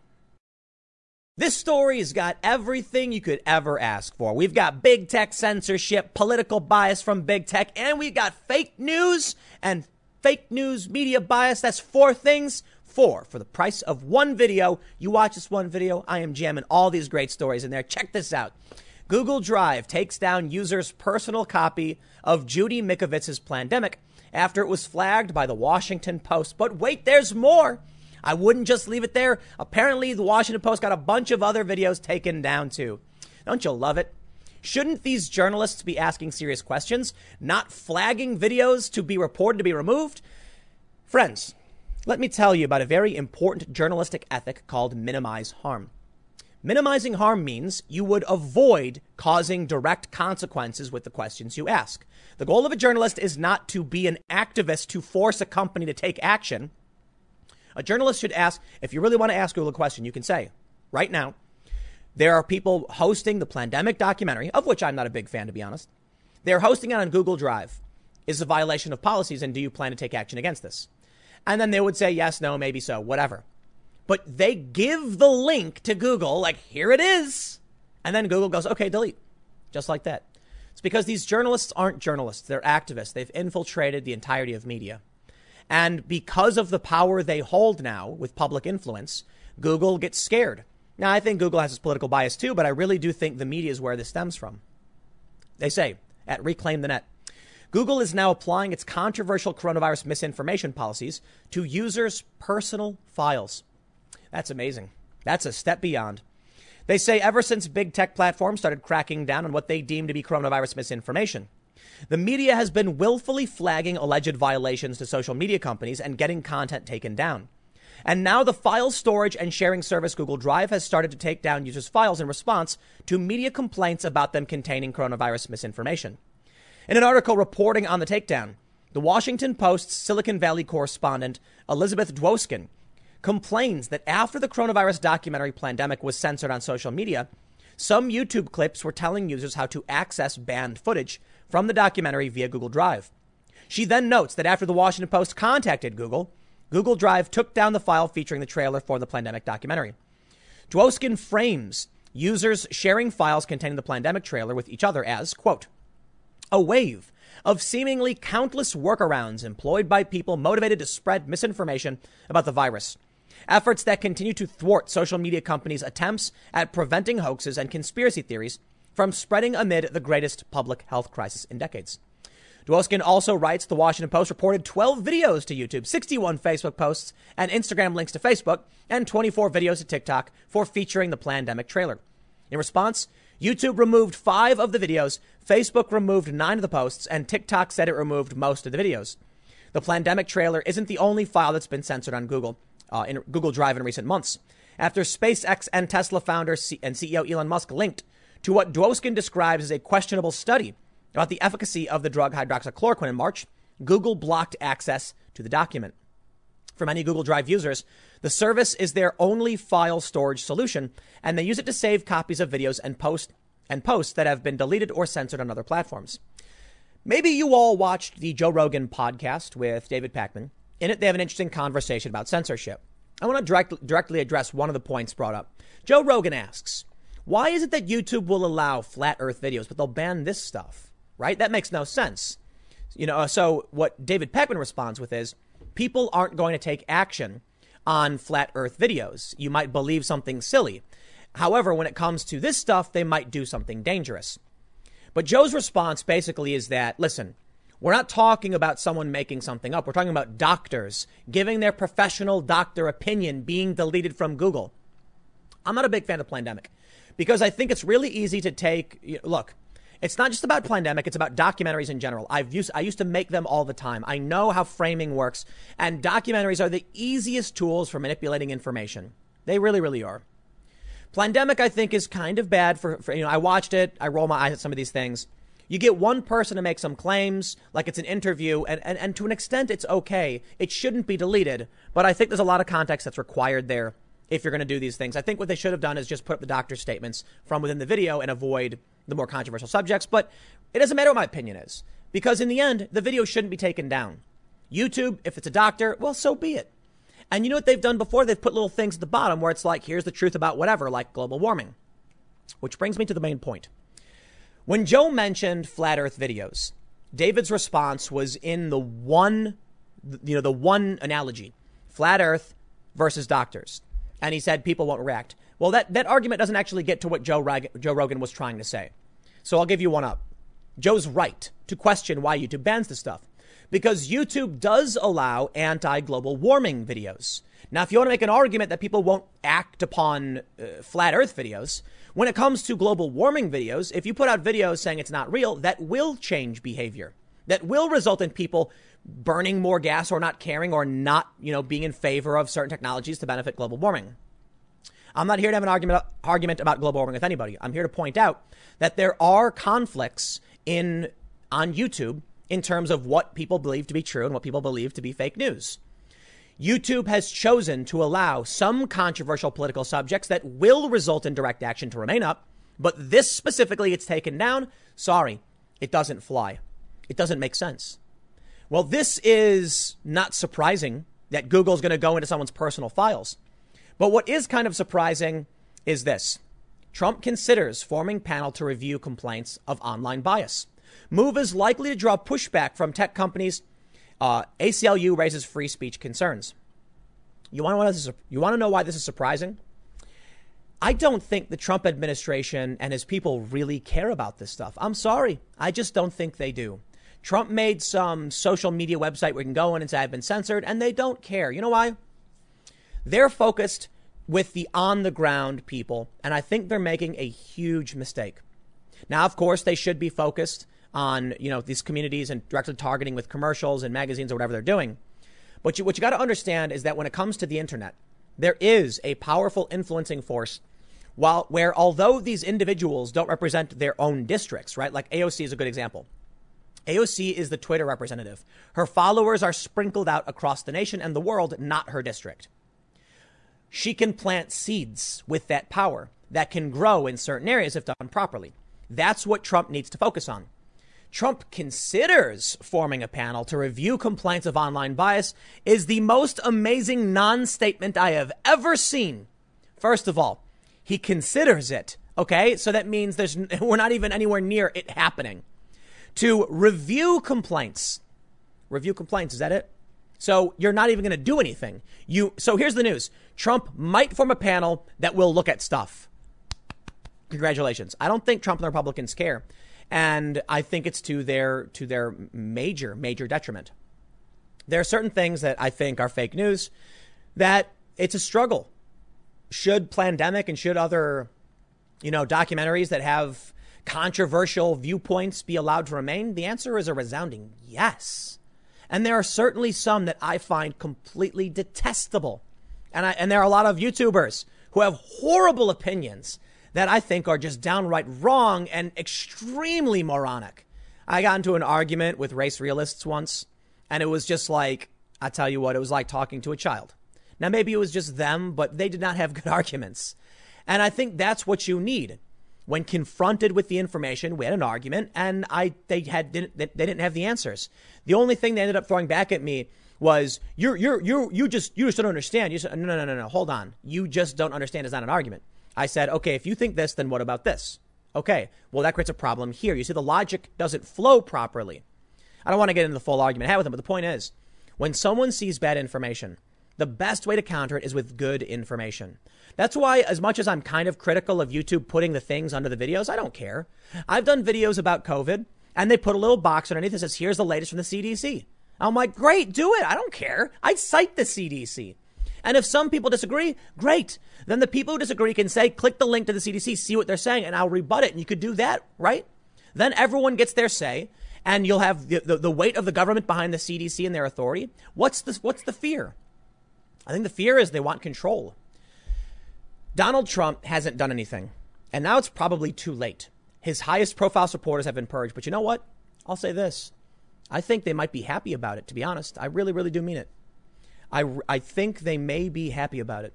This story has got everything you could ever ask for. We've got big tech censorship, political bias from big tech, and we've got fake news and fake news media bias. That's four things. Four for the price of one video. You watch this one video, I am jamming all these great stories in there. Check this out. Google Drive takes down users' personal copy of Judy Mikovits's Plandemic after it was flagged by the Washington Post. But wait, there's more. I wouldn't just leave it there. Apparently, the Washington Post got a bunch of other videos taken down too. Don't you love it? Shouldn't these journalists be asking serious questions, not flagging videos to be reported to be removed? Friends, let me tell you about a very important journalistic ethic called minimize harm. Minimizing harm means you would avoid causing direct consequences with the questions you ask. The goal of a journalist is not to be an activist to force a company to take action. A journalist should ask, if you really want to ask Google a question, you can say, right now, there are people hosting the Plandemic documentary, of which I'm not a big fan, to be honest. They're hosting it on Google Drive. Is a violation of policies, and do you plan to take action against this? And then they would say yes, no, maybe so, whatever. But they give the link to Google, like, here it is. And then Google goes, okay, delete. Just like that. It's because these journalists aren't journalists, they're activists. They've infiltrated the entirety of media. And because of the power they hold now with public influence, Google gets scared. Now, I think Google has its political bias too, but I really do think the media is where this stems from. They say at Reclaim the Net Google is now applying its controversial coronavirus misinformation policies to users' personal files. That's amazing. That's a step beyond. They say ever since big tech platforms started cracking down on what they deem to be coronavirus misinformation, the media has been willfully flagging alleged violations to social media companies and getting content taken down. And now the file storage and sharing service Google Drive has started to take down users' files in response to media complaints about them containing coronavirus misinformation. In an article reporting on the takedown, the Washington Post's Silicon Valley correspondent Elizabeth Dwoskin complains that after the coronavirus documentary Plandemic was censored on social media, some YouTube clips were telling users how to access banned footage from the documentary via Google Drive. She then notes that after the Washington Post contacted Google, Google Drive took down the file featuring the trailer for the Plandemic documentary. Dwoskin frames users sharing files containing the Plandemic trailer with each other as, quote, a wave of seemingly countless workarounds employed by people motivated to spread misinformation about the virus. Efforts that continue to thwart social media companies' attempts at preventing hoaxes and conspiracy theories from spreading amid the greatest public health crisis in decades. Dwoskin also writes the Washington Post reported 12 videos to YouTube, 61 Facebook posts and Instagram links to Facebook, and 24 videos to TikTok for featuring the Plandemic trailer. In response, YouTube removed five of the videos, Facebook removed nine of the posts, and TikTok said it removed most of the videos. The Plandemic trailer isn't the only file that's been censored on Google uh, in Google Drive in recent months. After SpaceX and Tesla founder and CEO Elon Musk linked to what Dwoskin describes as a questionable study about the efficacy of the drug hydroxychloroquine in March, Google blocked access to the document. For many Google Drive users, the service is their only file storage solution, and they use it to save copies of videos and post and posts that have been deleted or censored on other platforms. Maybe you all watched the Joe Rogan podcast with David Pakman. In it, they have an interesting conversation about censorship. I want to direct, directly address one of the points brought up. Joe Rogan asks, why is it that YouTube will allow flat earth videos, but they'll ban this stuff? Right? That makes no sense. You know, uh, so what David Pakman responds with is people aren't going to take action on flat earth videos. You might believe something silly. However, when it comes to this stuff, they might do something dangerous. But Joe's response basically is that, listen, we're not talking about someone making something up. We're talking about doctors giving their professional doctor opinion being deleted from Google. I'm not a big fan of Plandemic because I think it's really easy to take. Look, it's not just about Plandemic, it's about documentaries in general. I've used, I used to make them all the time. I know how framing works, and documentaries are the easiest tools for manipulating information. They really, really are. Plandemic, I think, is kind of bad for, for, you know, I watched it, I roll my eyes at some of these things. You get one person to make some claims, like it's an interview, and, and, and to an extent, it's okay. It shouldn't be deleted, but I think there's a lot of context that's required there if you're going to do these things. I think what they should have done is just put up the doctor's statements from within the video and avoid the more controversial subjects. But it doesn't matter what my opinion is, because in the end, the video shouldn't be taken down. YouTube, if it's a doctor, well, so be it. And you know what they've done before? They've put little things at the bottom where it's like, here's the truth about whatever, like global warming. Which brings me to the main point. When Joe mentioned flat earth videos, David's response was in the one, you know, the one analogy, flat earth versus doctors. And he said people won't react. Well, that, that argument doesn't actually get to what Joe, Rag- Joe Rogan was trying to say. So I'll give you one up. Joe's right to question why YouTube bans this stuff. Because YouTube does allow anti global warming videos. Now, if you want to make an argument that people won't act upon uh, flat earth videos, when it comes to global warming videos, if you put out videos saying it's not real, that will change behavior. That will result in people burning more gas or not caring or not, you know, being in favor of certain technologies to benefit global warming. I'm not here to have an argument, argument about global warming with anybody. I'm here to point out that there are conflicts in on YouTube in terms of what people believe to be true and what people believe to be fake news. YouTube has chosen to allow some controversial political subjects that will result in direct action to remain up, but this specifically it's taken down. Sorry, it doesn't fly. It doesn't make sense. Well, this is not surprising that Google's going to go into someone's personal files. But what is kind of surprising is this. Trump considers forming panel to review complaints of online bias. Move is likely to draw pushback from tech companies uh, ACLU raises free speech concerns. You want to you want to know why this is surprising? I don't think the Trump administration and his people really care about this stuff. I'm sorry. I just don't think they do. Trump made some social media website where you can go in and say I've been censored, and they don't care. You know why? They're focused with the on the ground people, and I think they're making a huge mistake. Now, of course, they should be focused on, you know, these communities and directly targeting with commercials and magazines or whatever they're doing. But you, what you got to understand is that when it comes to the internet, there is a powerful influencing force while where although these individuals don't represent their own districts, right? Like AOC is a good example. AOC is the Twitter representative. Her followers are sprinkled out across the nation and the world, not her district. She can plant seeds with that power that can grow in certain areas if done properly. That's what Trump needs to focus on. Trump considers forming a panel to review complaints of online bias is the most amazing non statement I have ever seen. First of all, he considers it. Okay. So that means there's, we're not even anywhere near it happening. To review complaints. Review complaints. Is that it? So you're not even going to do anything. You, so here's the news. Trump might form a panel that will look at stuff. Congratulations. I don't think Trump and the Republicans care. And I think it's to their, to their major, major detriment. There are certain things that I think are fake news that it's a struggle. Should Plandemic and should other, you know, documentaries that have controversial viewpoints be allowed to remain? The answer is a resounding yes. And there are certainly some that I find completely detestable. And I, and there are a lot of YouTubers who have horrible opinions that I think are just downright wrong and extremely moronic. I got into an argument with race realists once, and it was just like, I tell you what, it was like talking to a child. Now, maybe it was just them, but they did not have good arguments. And I think that's what you need. When confronted with the information, we had an argument, and I they had didn't they didn't have the answers. The only thing they ended up throwing back at me was you're you're you you just you just don't understand. You said no no no no hold on. You just don't understand is not an argument. I said, okay, if you think this, then what about this? Okay, well, that creates a problem here. You see, the logic doesn't flow properly. I don't want to get into the full argument I have with them, but the point is, when someone sees bad information, the best way to counter it is with good information. That's why, as much as I'm kind of critical of YouTube putting the things under the videos, I don't care. I've done videos about COVID, and they put a little box underneath that says, here's the latest from the CDC. I'm like, great, do it. I don't care. I cite the CDC. And if some people disagree, great. Then the people who disagree can say, click the link to the CDC, see what they're saying, and I'll rebut it. And you could do that, right? Then everyone gets their say, and you'll have the, the, the weight of the government behind the CDC and their authority. What's the, what's the fear? I think the fear is they want control. Donald Trump hasn't done anything, and now it's probably too late. His highest profile supporters have been purged, but you know what? I'll say this. I think they might be happy about it, to be honest. I really, really do mean it. I, I think they may be happy about it.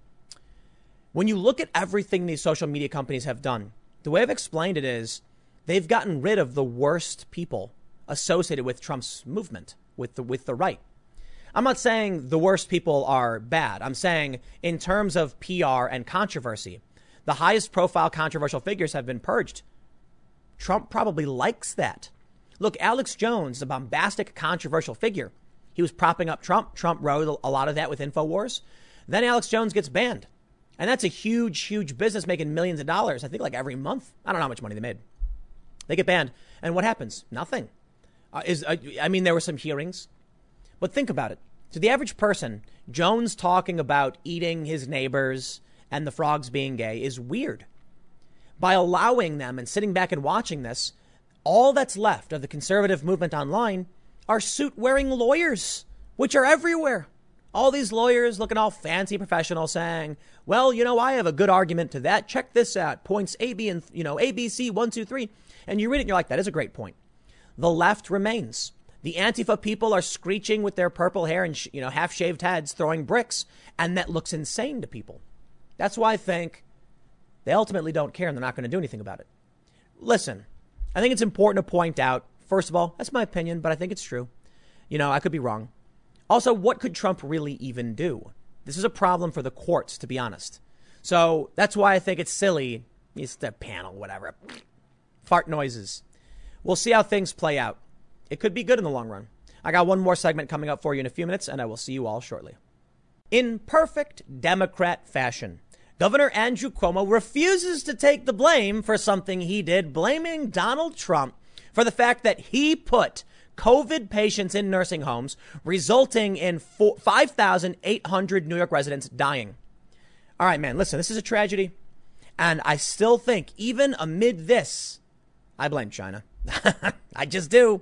When you look at everything these social media companies have done, the way I've explained it is they've gotten rid of the worst people associated with Trump's movement, with the, with the right. I'm not saying the worst people are bad. I'm saying in terms of PR and controversy, the highest profile controversial figures have been purged. Trump probably likes that. Look, Alex Jones, a bombastic, controversial figure, he was propping up Trump. Trump wrote a lot of that with InfoWars. Then Alex Jones gets banned. And that's a huge, huge business making millions of dollars, I think like every month. I don't know how much money they made. They get banned. And what happens? Nothing. Uh, is uh, I mean, there were some hearings. But think about it. To the average person, Jones talking about eating his neighbors and the frogs being gay is weird. By allowing them and sitting back and watching this, all that's left of the conservative movement online are suit wearing lawyers, which are everywhere. All these lawyers looking all fancy professional saying, well, you know, I have a good argument to that. Check this out. Points A, B, and, you know, ABC, one, two, three. And you read it and you're like, that is a great point. The left remains. The Antifa people are screeching with their purple hair and, you know, half shaved heads throwing bricks. And that looks insane to people. That's why I think they ultimately don't care and they're not going to do anything about it. Listen, I think it's important to point out First of all, that's my opinion, but I think it's true. You know, I could be wrong. Also, what could Trump really even do? This is a problem for the courts, to be honest. So that's why I think it's silly. It's the panel, whatever. Fart noises. We'll see how things play out. It could be good in the long run. I got one more segment coming up for you in a few minutes, and I will see you all shortly. In perfect Democrat fashion, Governor Andrew Cuomo refuses to take the blame for something he did, blaming Donald Trump for the fact that he put COVID patients in nursing homes, resulting in 5,800 New York residents dying. All right, man, listen, this is a tragedy. And I still think, even amid this, I blame China. I just do.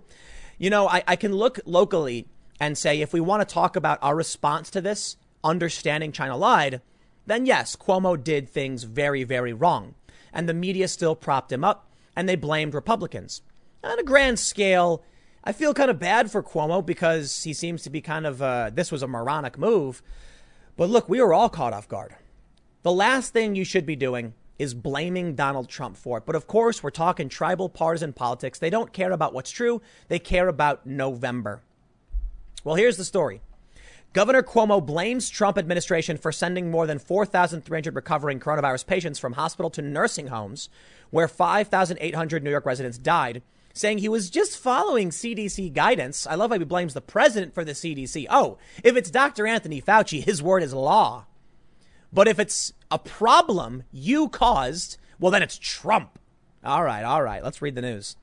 You know, I, I can look locally and say, if we want to talk about our response to this, understanding China lied, then yes, Cuomo did things very, very wrong. And the media still propped him up and they blamed Republicans on a grand scale, I feel kind of bad for Cuomo because he seems to be kind of, uh, this was a moronic move. But look, we were all caught off guard. The last thing you should be doing is blaming Donald Trump for it. But of course, we're talking tribal partisan politics. They don't care about what's true, they care about November. Well, here's the story. Governor Cuomo blames Trump administration for sending more than 4,300 recovering coronavirus patients from hospital to nursing homes, where 5,800 New York residents died saying he was just following CDC guidance. I love how he blames the president for the CDC. Oh, if it's Dr. Anthony Fauci, his word is law. But if it's a problem you caused, well, then it's Trump. All right, all right. Let's read the news.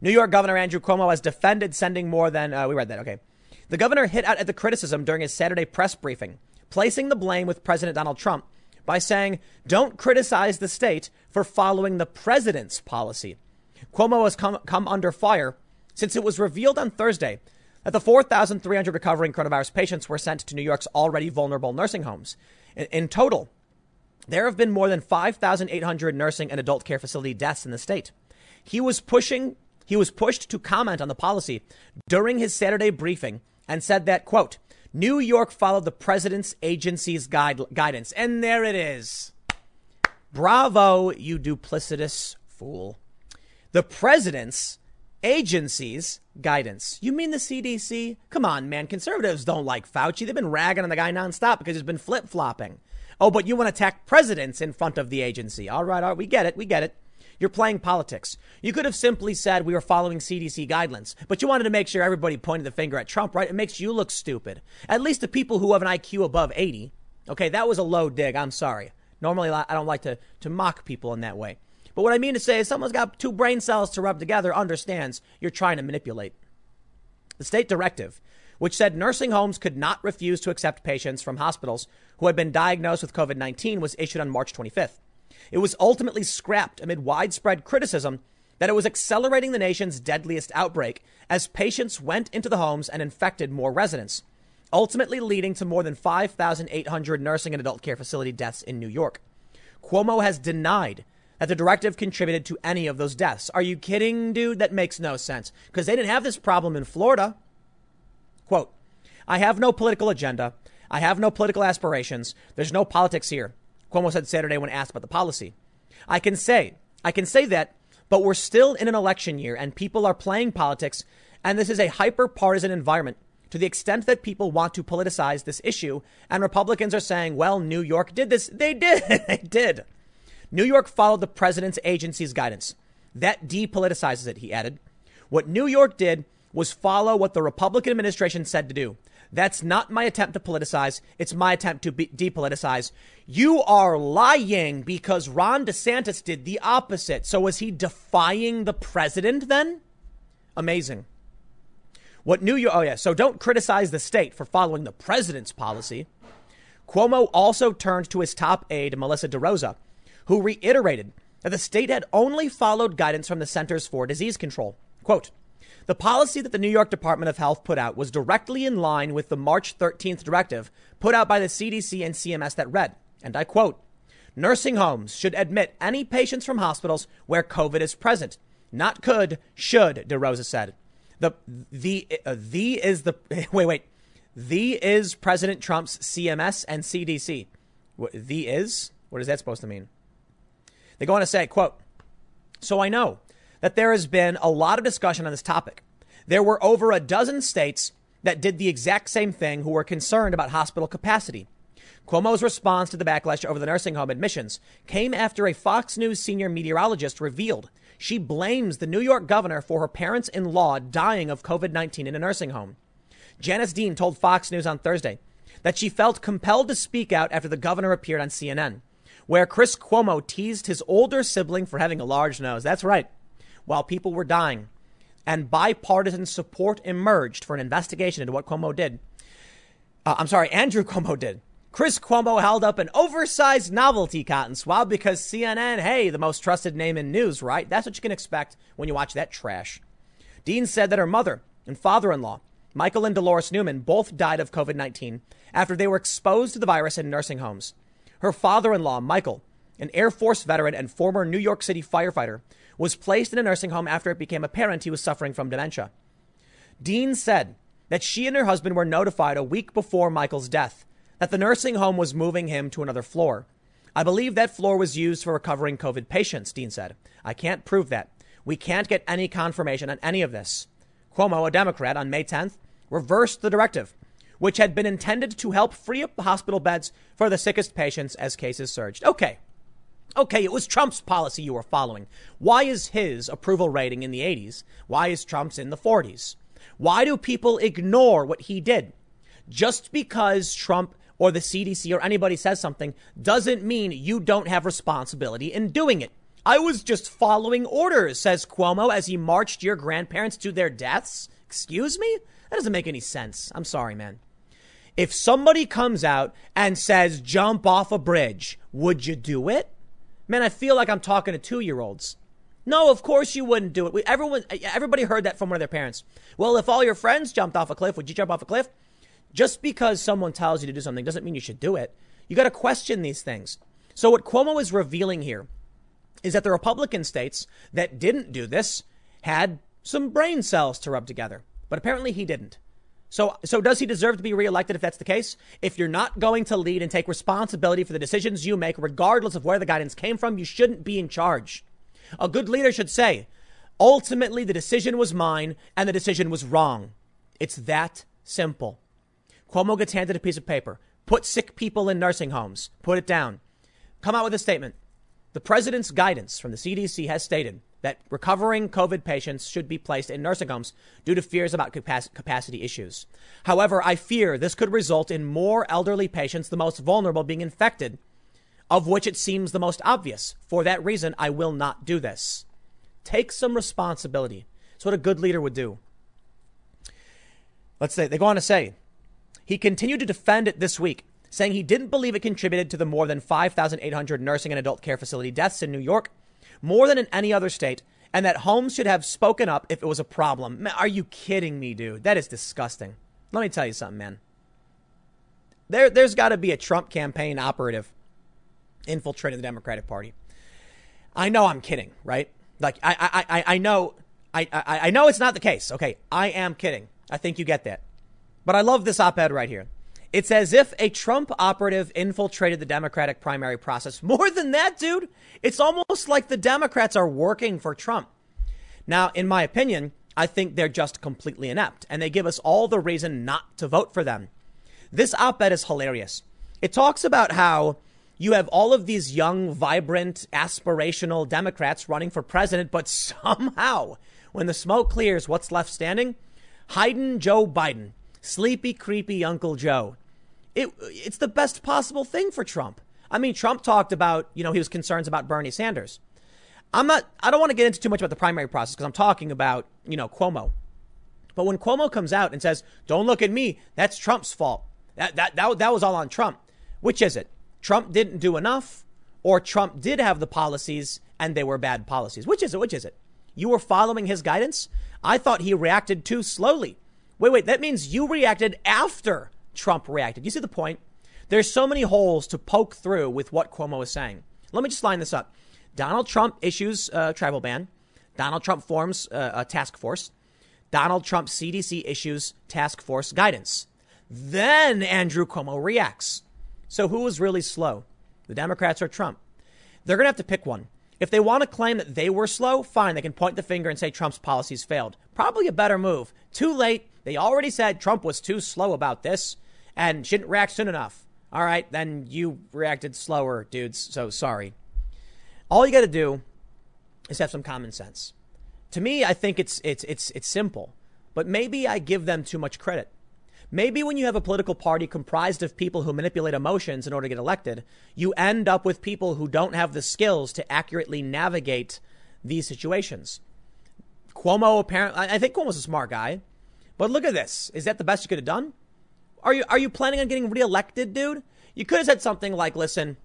New York Governor Andrew Cuomo has defended sending more than, uh, we read that, okay. The governor hit out at the criticism during his Saturday press briefing, placing the blame with President Donald Trump by saying, don't criticize the state for following the president's policy. Cuomo has come, come under fire since it was revealed on Thursday that the 4,300 recovering coronavirus patients were sent to New York's already vulnerable nursing homes. In, total, there have been more than 5,800 nursing and adult care facility deaths in the state. He was pushing, he was pushed to comment on the policy during his Saturday briefing and said that, quote, New York followed the president's agency's guide, guidance. And there it is. Bravo, you duplicitous fool the president's agency's guidance. You mean the CDC? Come on, man. Conservatives don't like Fauci. They've been ragging on the guy nonstop because he's been flip flopping. Oh, but you want to attack presidents in front of the agency. All right, all right, we get it. We get it. You're playing politics. You could have simply said we were following CDC guidelines, but you wanted to make sure everybody pointed the finger at Trump, right? It makes you look stupid. At least the people who have an IQ above 80. Okay, that was a low dig. I'm sorry. Normally, I don't like to, to mock people in that way. But what I mean to say is someone's got two brain cells to rub together understands you're trying to manipulate. The state directive, which said nursing homes could not refuse to accept patients from hospitals who had been diagnosed with COVID 19, was issued on March 25th. It was ultimately scrapped amid widespread criticism that it was accelerating the nation's deadliest outbreak as patients went into the homes and infected more residents, ultimately leading to more than 5,800 nursing and adult care facility deaths in New York. Cuomo has denied that the directive contributed to any of those deaths. Are you kidding, dude? That makes no sense because they didn't have this problem in Florida. Quote, I have no political agenda. I have no political aspirations. There's no politics here. Cuomo said Saturday when asked about the policy. I can say, I can say that, but we're still in an election year and people are playing politics and this is a hyper partisan environment to the extent that people want to politicize this issue and Republicans are saying, well, New York did this. They did. they did. New York followed the president's agency's guidance. That depoliticizes it, he added. What New York did was follow what the Republican administration said to do. That's not my attempt to politicize. It's my attempt to be- depoliticize. You are lying because Ron DeSantis did the opposite. So was he defying the president then? Amazing. What New York, oh yeah, so don't criticize the state for following the president's policy. Cuomo also turned to his top aide, Melissa DeRosa, who reiterated that the state had only followed guidance from the Centers for Disease Control. Quote, the policy that the New York Department of Health put out was directly in line with the March 13th directive put out by the CDC and CMS that read, and I quote, nursing homes should admit any patients from hospitals where COVID is present. Not could, should, DeRosa said. The, the, uh, the is the, wait, wait. The is President Trump's CMS and CDC. The is? What is that supposed to mean? They go on to say, quote, so I know that there has been a lot of discussion on this topic. There were over a dozen states that did the exact same thing who were concerned about hospital capacity. Cuomo's response to the backlash over the nursing home admissions came after a Fox News senior meteorologist revealed she blames the New York governor for her parents in law dying of COVID 19 in a nursing home. Janice Dean told Fox News on Thursday that she felt compelled to speak out after the governor appeared on CNN where Chris Cuomo teased his older sibling for having a large nose. That's right. While people were dying and bipartisan support emerged for an investigation into what Cuomo did. Uh, I'm sorry, Andrew Cuomo did. Chris Cuomo held up an oversized novelty cotton swab because CNN, hey, the most trusted name in news, right? That's what you can expect when you watch that trash. Dean said that her mother and father in law, Michael and Dolores Newman, both died of COVID 19 after they were exposed to the virus in nursing homes. Her father in law, Michael, an Air Force veteran and former New York City firefighter, was placed in a nursing home after it became apparent he was suffering from dementia. Dean said that she and her husband were notified a week before Michael's death that the nursing home was moving him to another floor. I believe that floor was used for recovering COVID patients, Dean said. I can't prove that. We can't get any confirmation on any of this. Cuomo, a Democrat, on May 10th, reversed the directive, which had been intended to help free up the hospital beds for the sickest patients as cases surged. Okay. Okay, it was Trump's policy you were following. Why is his approval rating in the 80s? Why is Trump's in the 40s? Why do people ignore what he did? Just because Trump or the CDC or anybody says something doesn't mean you don't have responsibility in doing it. I was just following orders, says Cuomo as he marched your grandparents to their deaths. Excuse me? That doesn't make any sense. I'm sorry, man. If somebody comes out and says, jump off a bridge, would you do it? Man, I feel like I'm talking to two year olds. No, of course you wouldn't do it. We, everyone, everybody heard that from one of their parents. Well, if all your friends jumped off a cliff, would you jump off a cliff? Just because someone tells you to do something doesn't mean you should do it. You got to question these things. So what Cuomo is revealing here is that the Republican states that didn't do this had some brain cells to rub together, but apparently he didn't. So, so does he deserve to be reelected if that's the case? If you're not going to lead and take responsibility for the decisions you make, regardless of where the guidance came from, you shouldn't be in charge. A good leader should say, ultimately, the decision was mine and the decision was wrong. It's that simple. Cuomo gets handed a piece of paper. Put sick people in nursing homes. Put it down. Come out with a statement. The president's guidance from the CDC has stated that recovering COVID patients should be placed in nursing homes due to fears about capacity issues. However, I fear this could result in more elderly patients, the most vulnerable, being infected, of which it seems the most obvious. For that reason, I will not do this. Take some responsibility. It's what a good leader would do. Let's say they go on to say he continued to defend it this week, saying he didn't believe it contributed to the more than 5,800 nursing and adult care facility deaths in New York, more than in any other state, and that homes should have spoken up if it was a problem. Man, are you kidding me, dude? That is disgusting. Let me tell you something, man. There, there's got to be a Trump campaign operative infiltrating the Democratic Party. I know I'm kidding, right? Like I, I, I, I know, I, I, I know it's not the case. Okay, I am kidding. I think you get that. But I love this op ed right here. It's as if a Trump operative infiltrated the Democratic primary process. More than that, dude, it's almost like the Democrats are working for Trump. Now, in my opinion, I think they're just completely inept and they give us all the reason not to vote for them. This op ed is hilarious. It talks about how you have all of these young, vibrant, aspirational Democrats running for president, but somehow, when the smoke clears, what's left standing? Hiding Joe Biden sleepy, creepy Uncle Joe. It, it's the best possible thing for Trump. I mean, Trump talked about, you know, he was concerns about Bernie Sanders. I'm not, I don't want to get into too much about the primary process because I'm talking about, you know, Cuomo. But when Cuomo comes out and says, don't look at me, that's Trump's fault. That, that, that, that was all on Trump. Which is it? Trump didn't do enough or Trump did have the policies and they were bad policies? Which is it? Which is it? You were following his guidance? I thought he reacted too slowly. Wait, wait, that means you reacted after Trump reacted. You see the point? There's so many holes to poke through with what Cuomo is saying. Let me just line this up. Donald Trump issues a travel ban. Donald Trump forms a, a task force. Donald Trump CDC issues task force guidance. Then Andrew Cuomo reacts. So who was really slow? The Democrats or Trump? They're going to have to pick one. If they want to claim that they were slow, fine. They can point the finger and say Trump's policies failed. Probably a better move. Too late. They already said Trump was too slow about this and shouldn't react soon enough. All right, then you reacted slower, dudes. So sorry. All you got to do is have some common sense. To me, I think it's it's it's it's simple, but maybe I give them too much credit. Maybe when you have a political party comprised of people who manipulate emotions in order to get elected, you end up with people who don't have the skills to accurately navigate these situations. Cuomo apparently, I think Cuomo's a smart guy. But look at this. Is that the best you could have done? Are you are you planning on getting reelected, dude? You could have said something like, "Listen,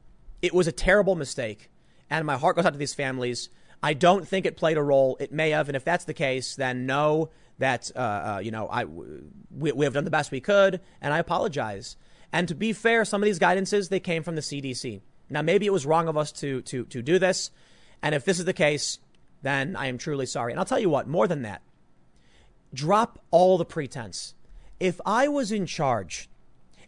it was a terrible mistake, and my heart goes out to these families. I don't think it played a role. It may have, and if that's the case, then know that uh, uh, you know I we, we have done the best we could, and I apologize. And to be fair, some of these guidances they came from the CDC. Now, maybe it was wrong of us to to to do this, and if this is the case, then I am truly sorry. And I'll tell you what, more than that, Drop all the pretense. If I was in charge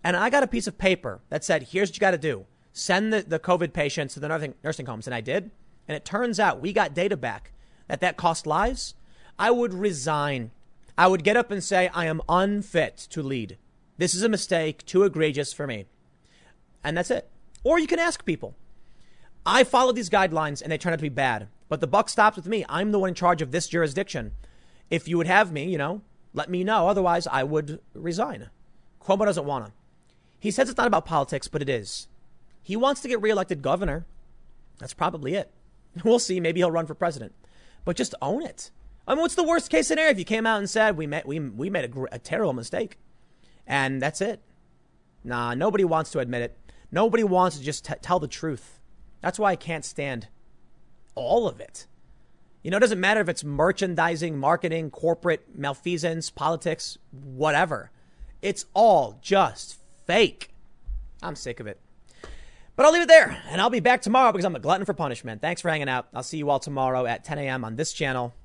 and I got a piece of paper that said, here's what you got to do send the, the COVID patients to the nursing, nursing homes, and I did, and it turns out we got data back that that cost lives, I would resign. I would get up and say, I am unfit to lead. This is a mistake, too egregious for me. And that's it. Or you can ask people. I follow these guidelines and they turn out to be bad, but the buck stops with me. I'm the one in charge of this jurisdiction. If you would have me, you know, let me know. Otherwise, I would resign. Cuomo doesn't want to. He says it's not about politics, but it is. He wants to get reelected governor. That's probably it. We'll see. Maybe he'll run for president. But just own it. I mean, what's the worst case scenario if you came out and said we made we we made a, a terrible mistake, and that's it? Nah, nobody wants to admit it. Nobody wants to just t- tell the truth. That's why I can't stand all of it. You know, it doesn't matter if it's merchandising, marketing, corporate malfeasance, politics, whatever. It's all just fake. I'm sick of it. But I'll leave it there, and I'll be back tomorrow because I'm a glutton for punishment. Thanks for hanging out. I'll see you all tomorrow at 10 a.m. on this channel.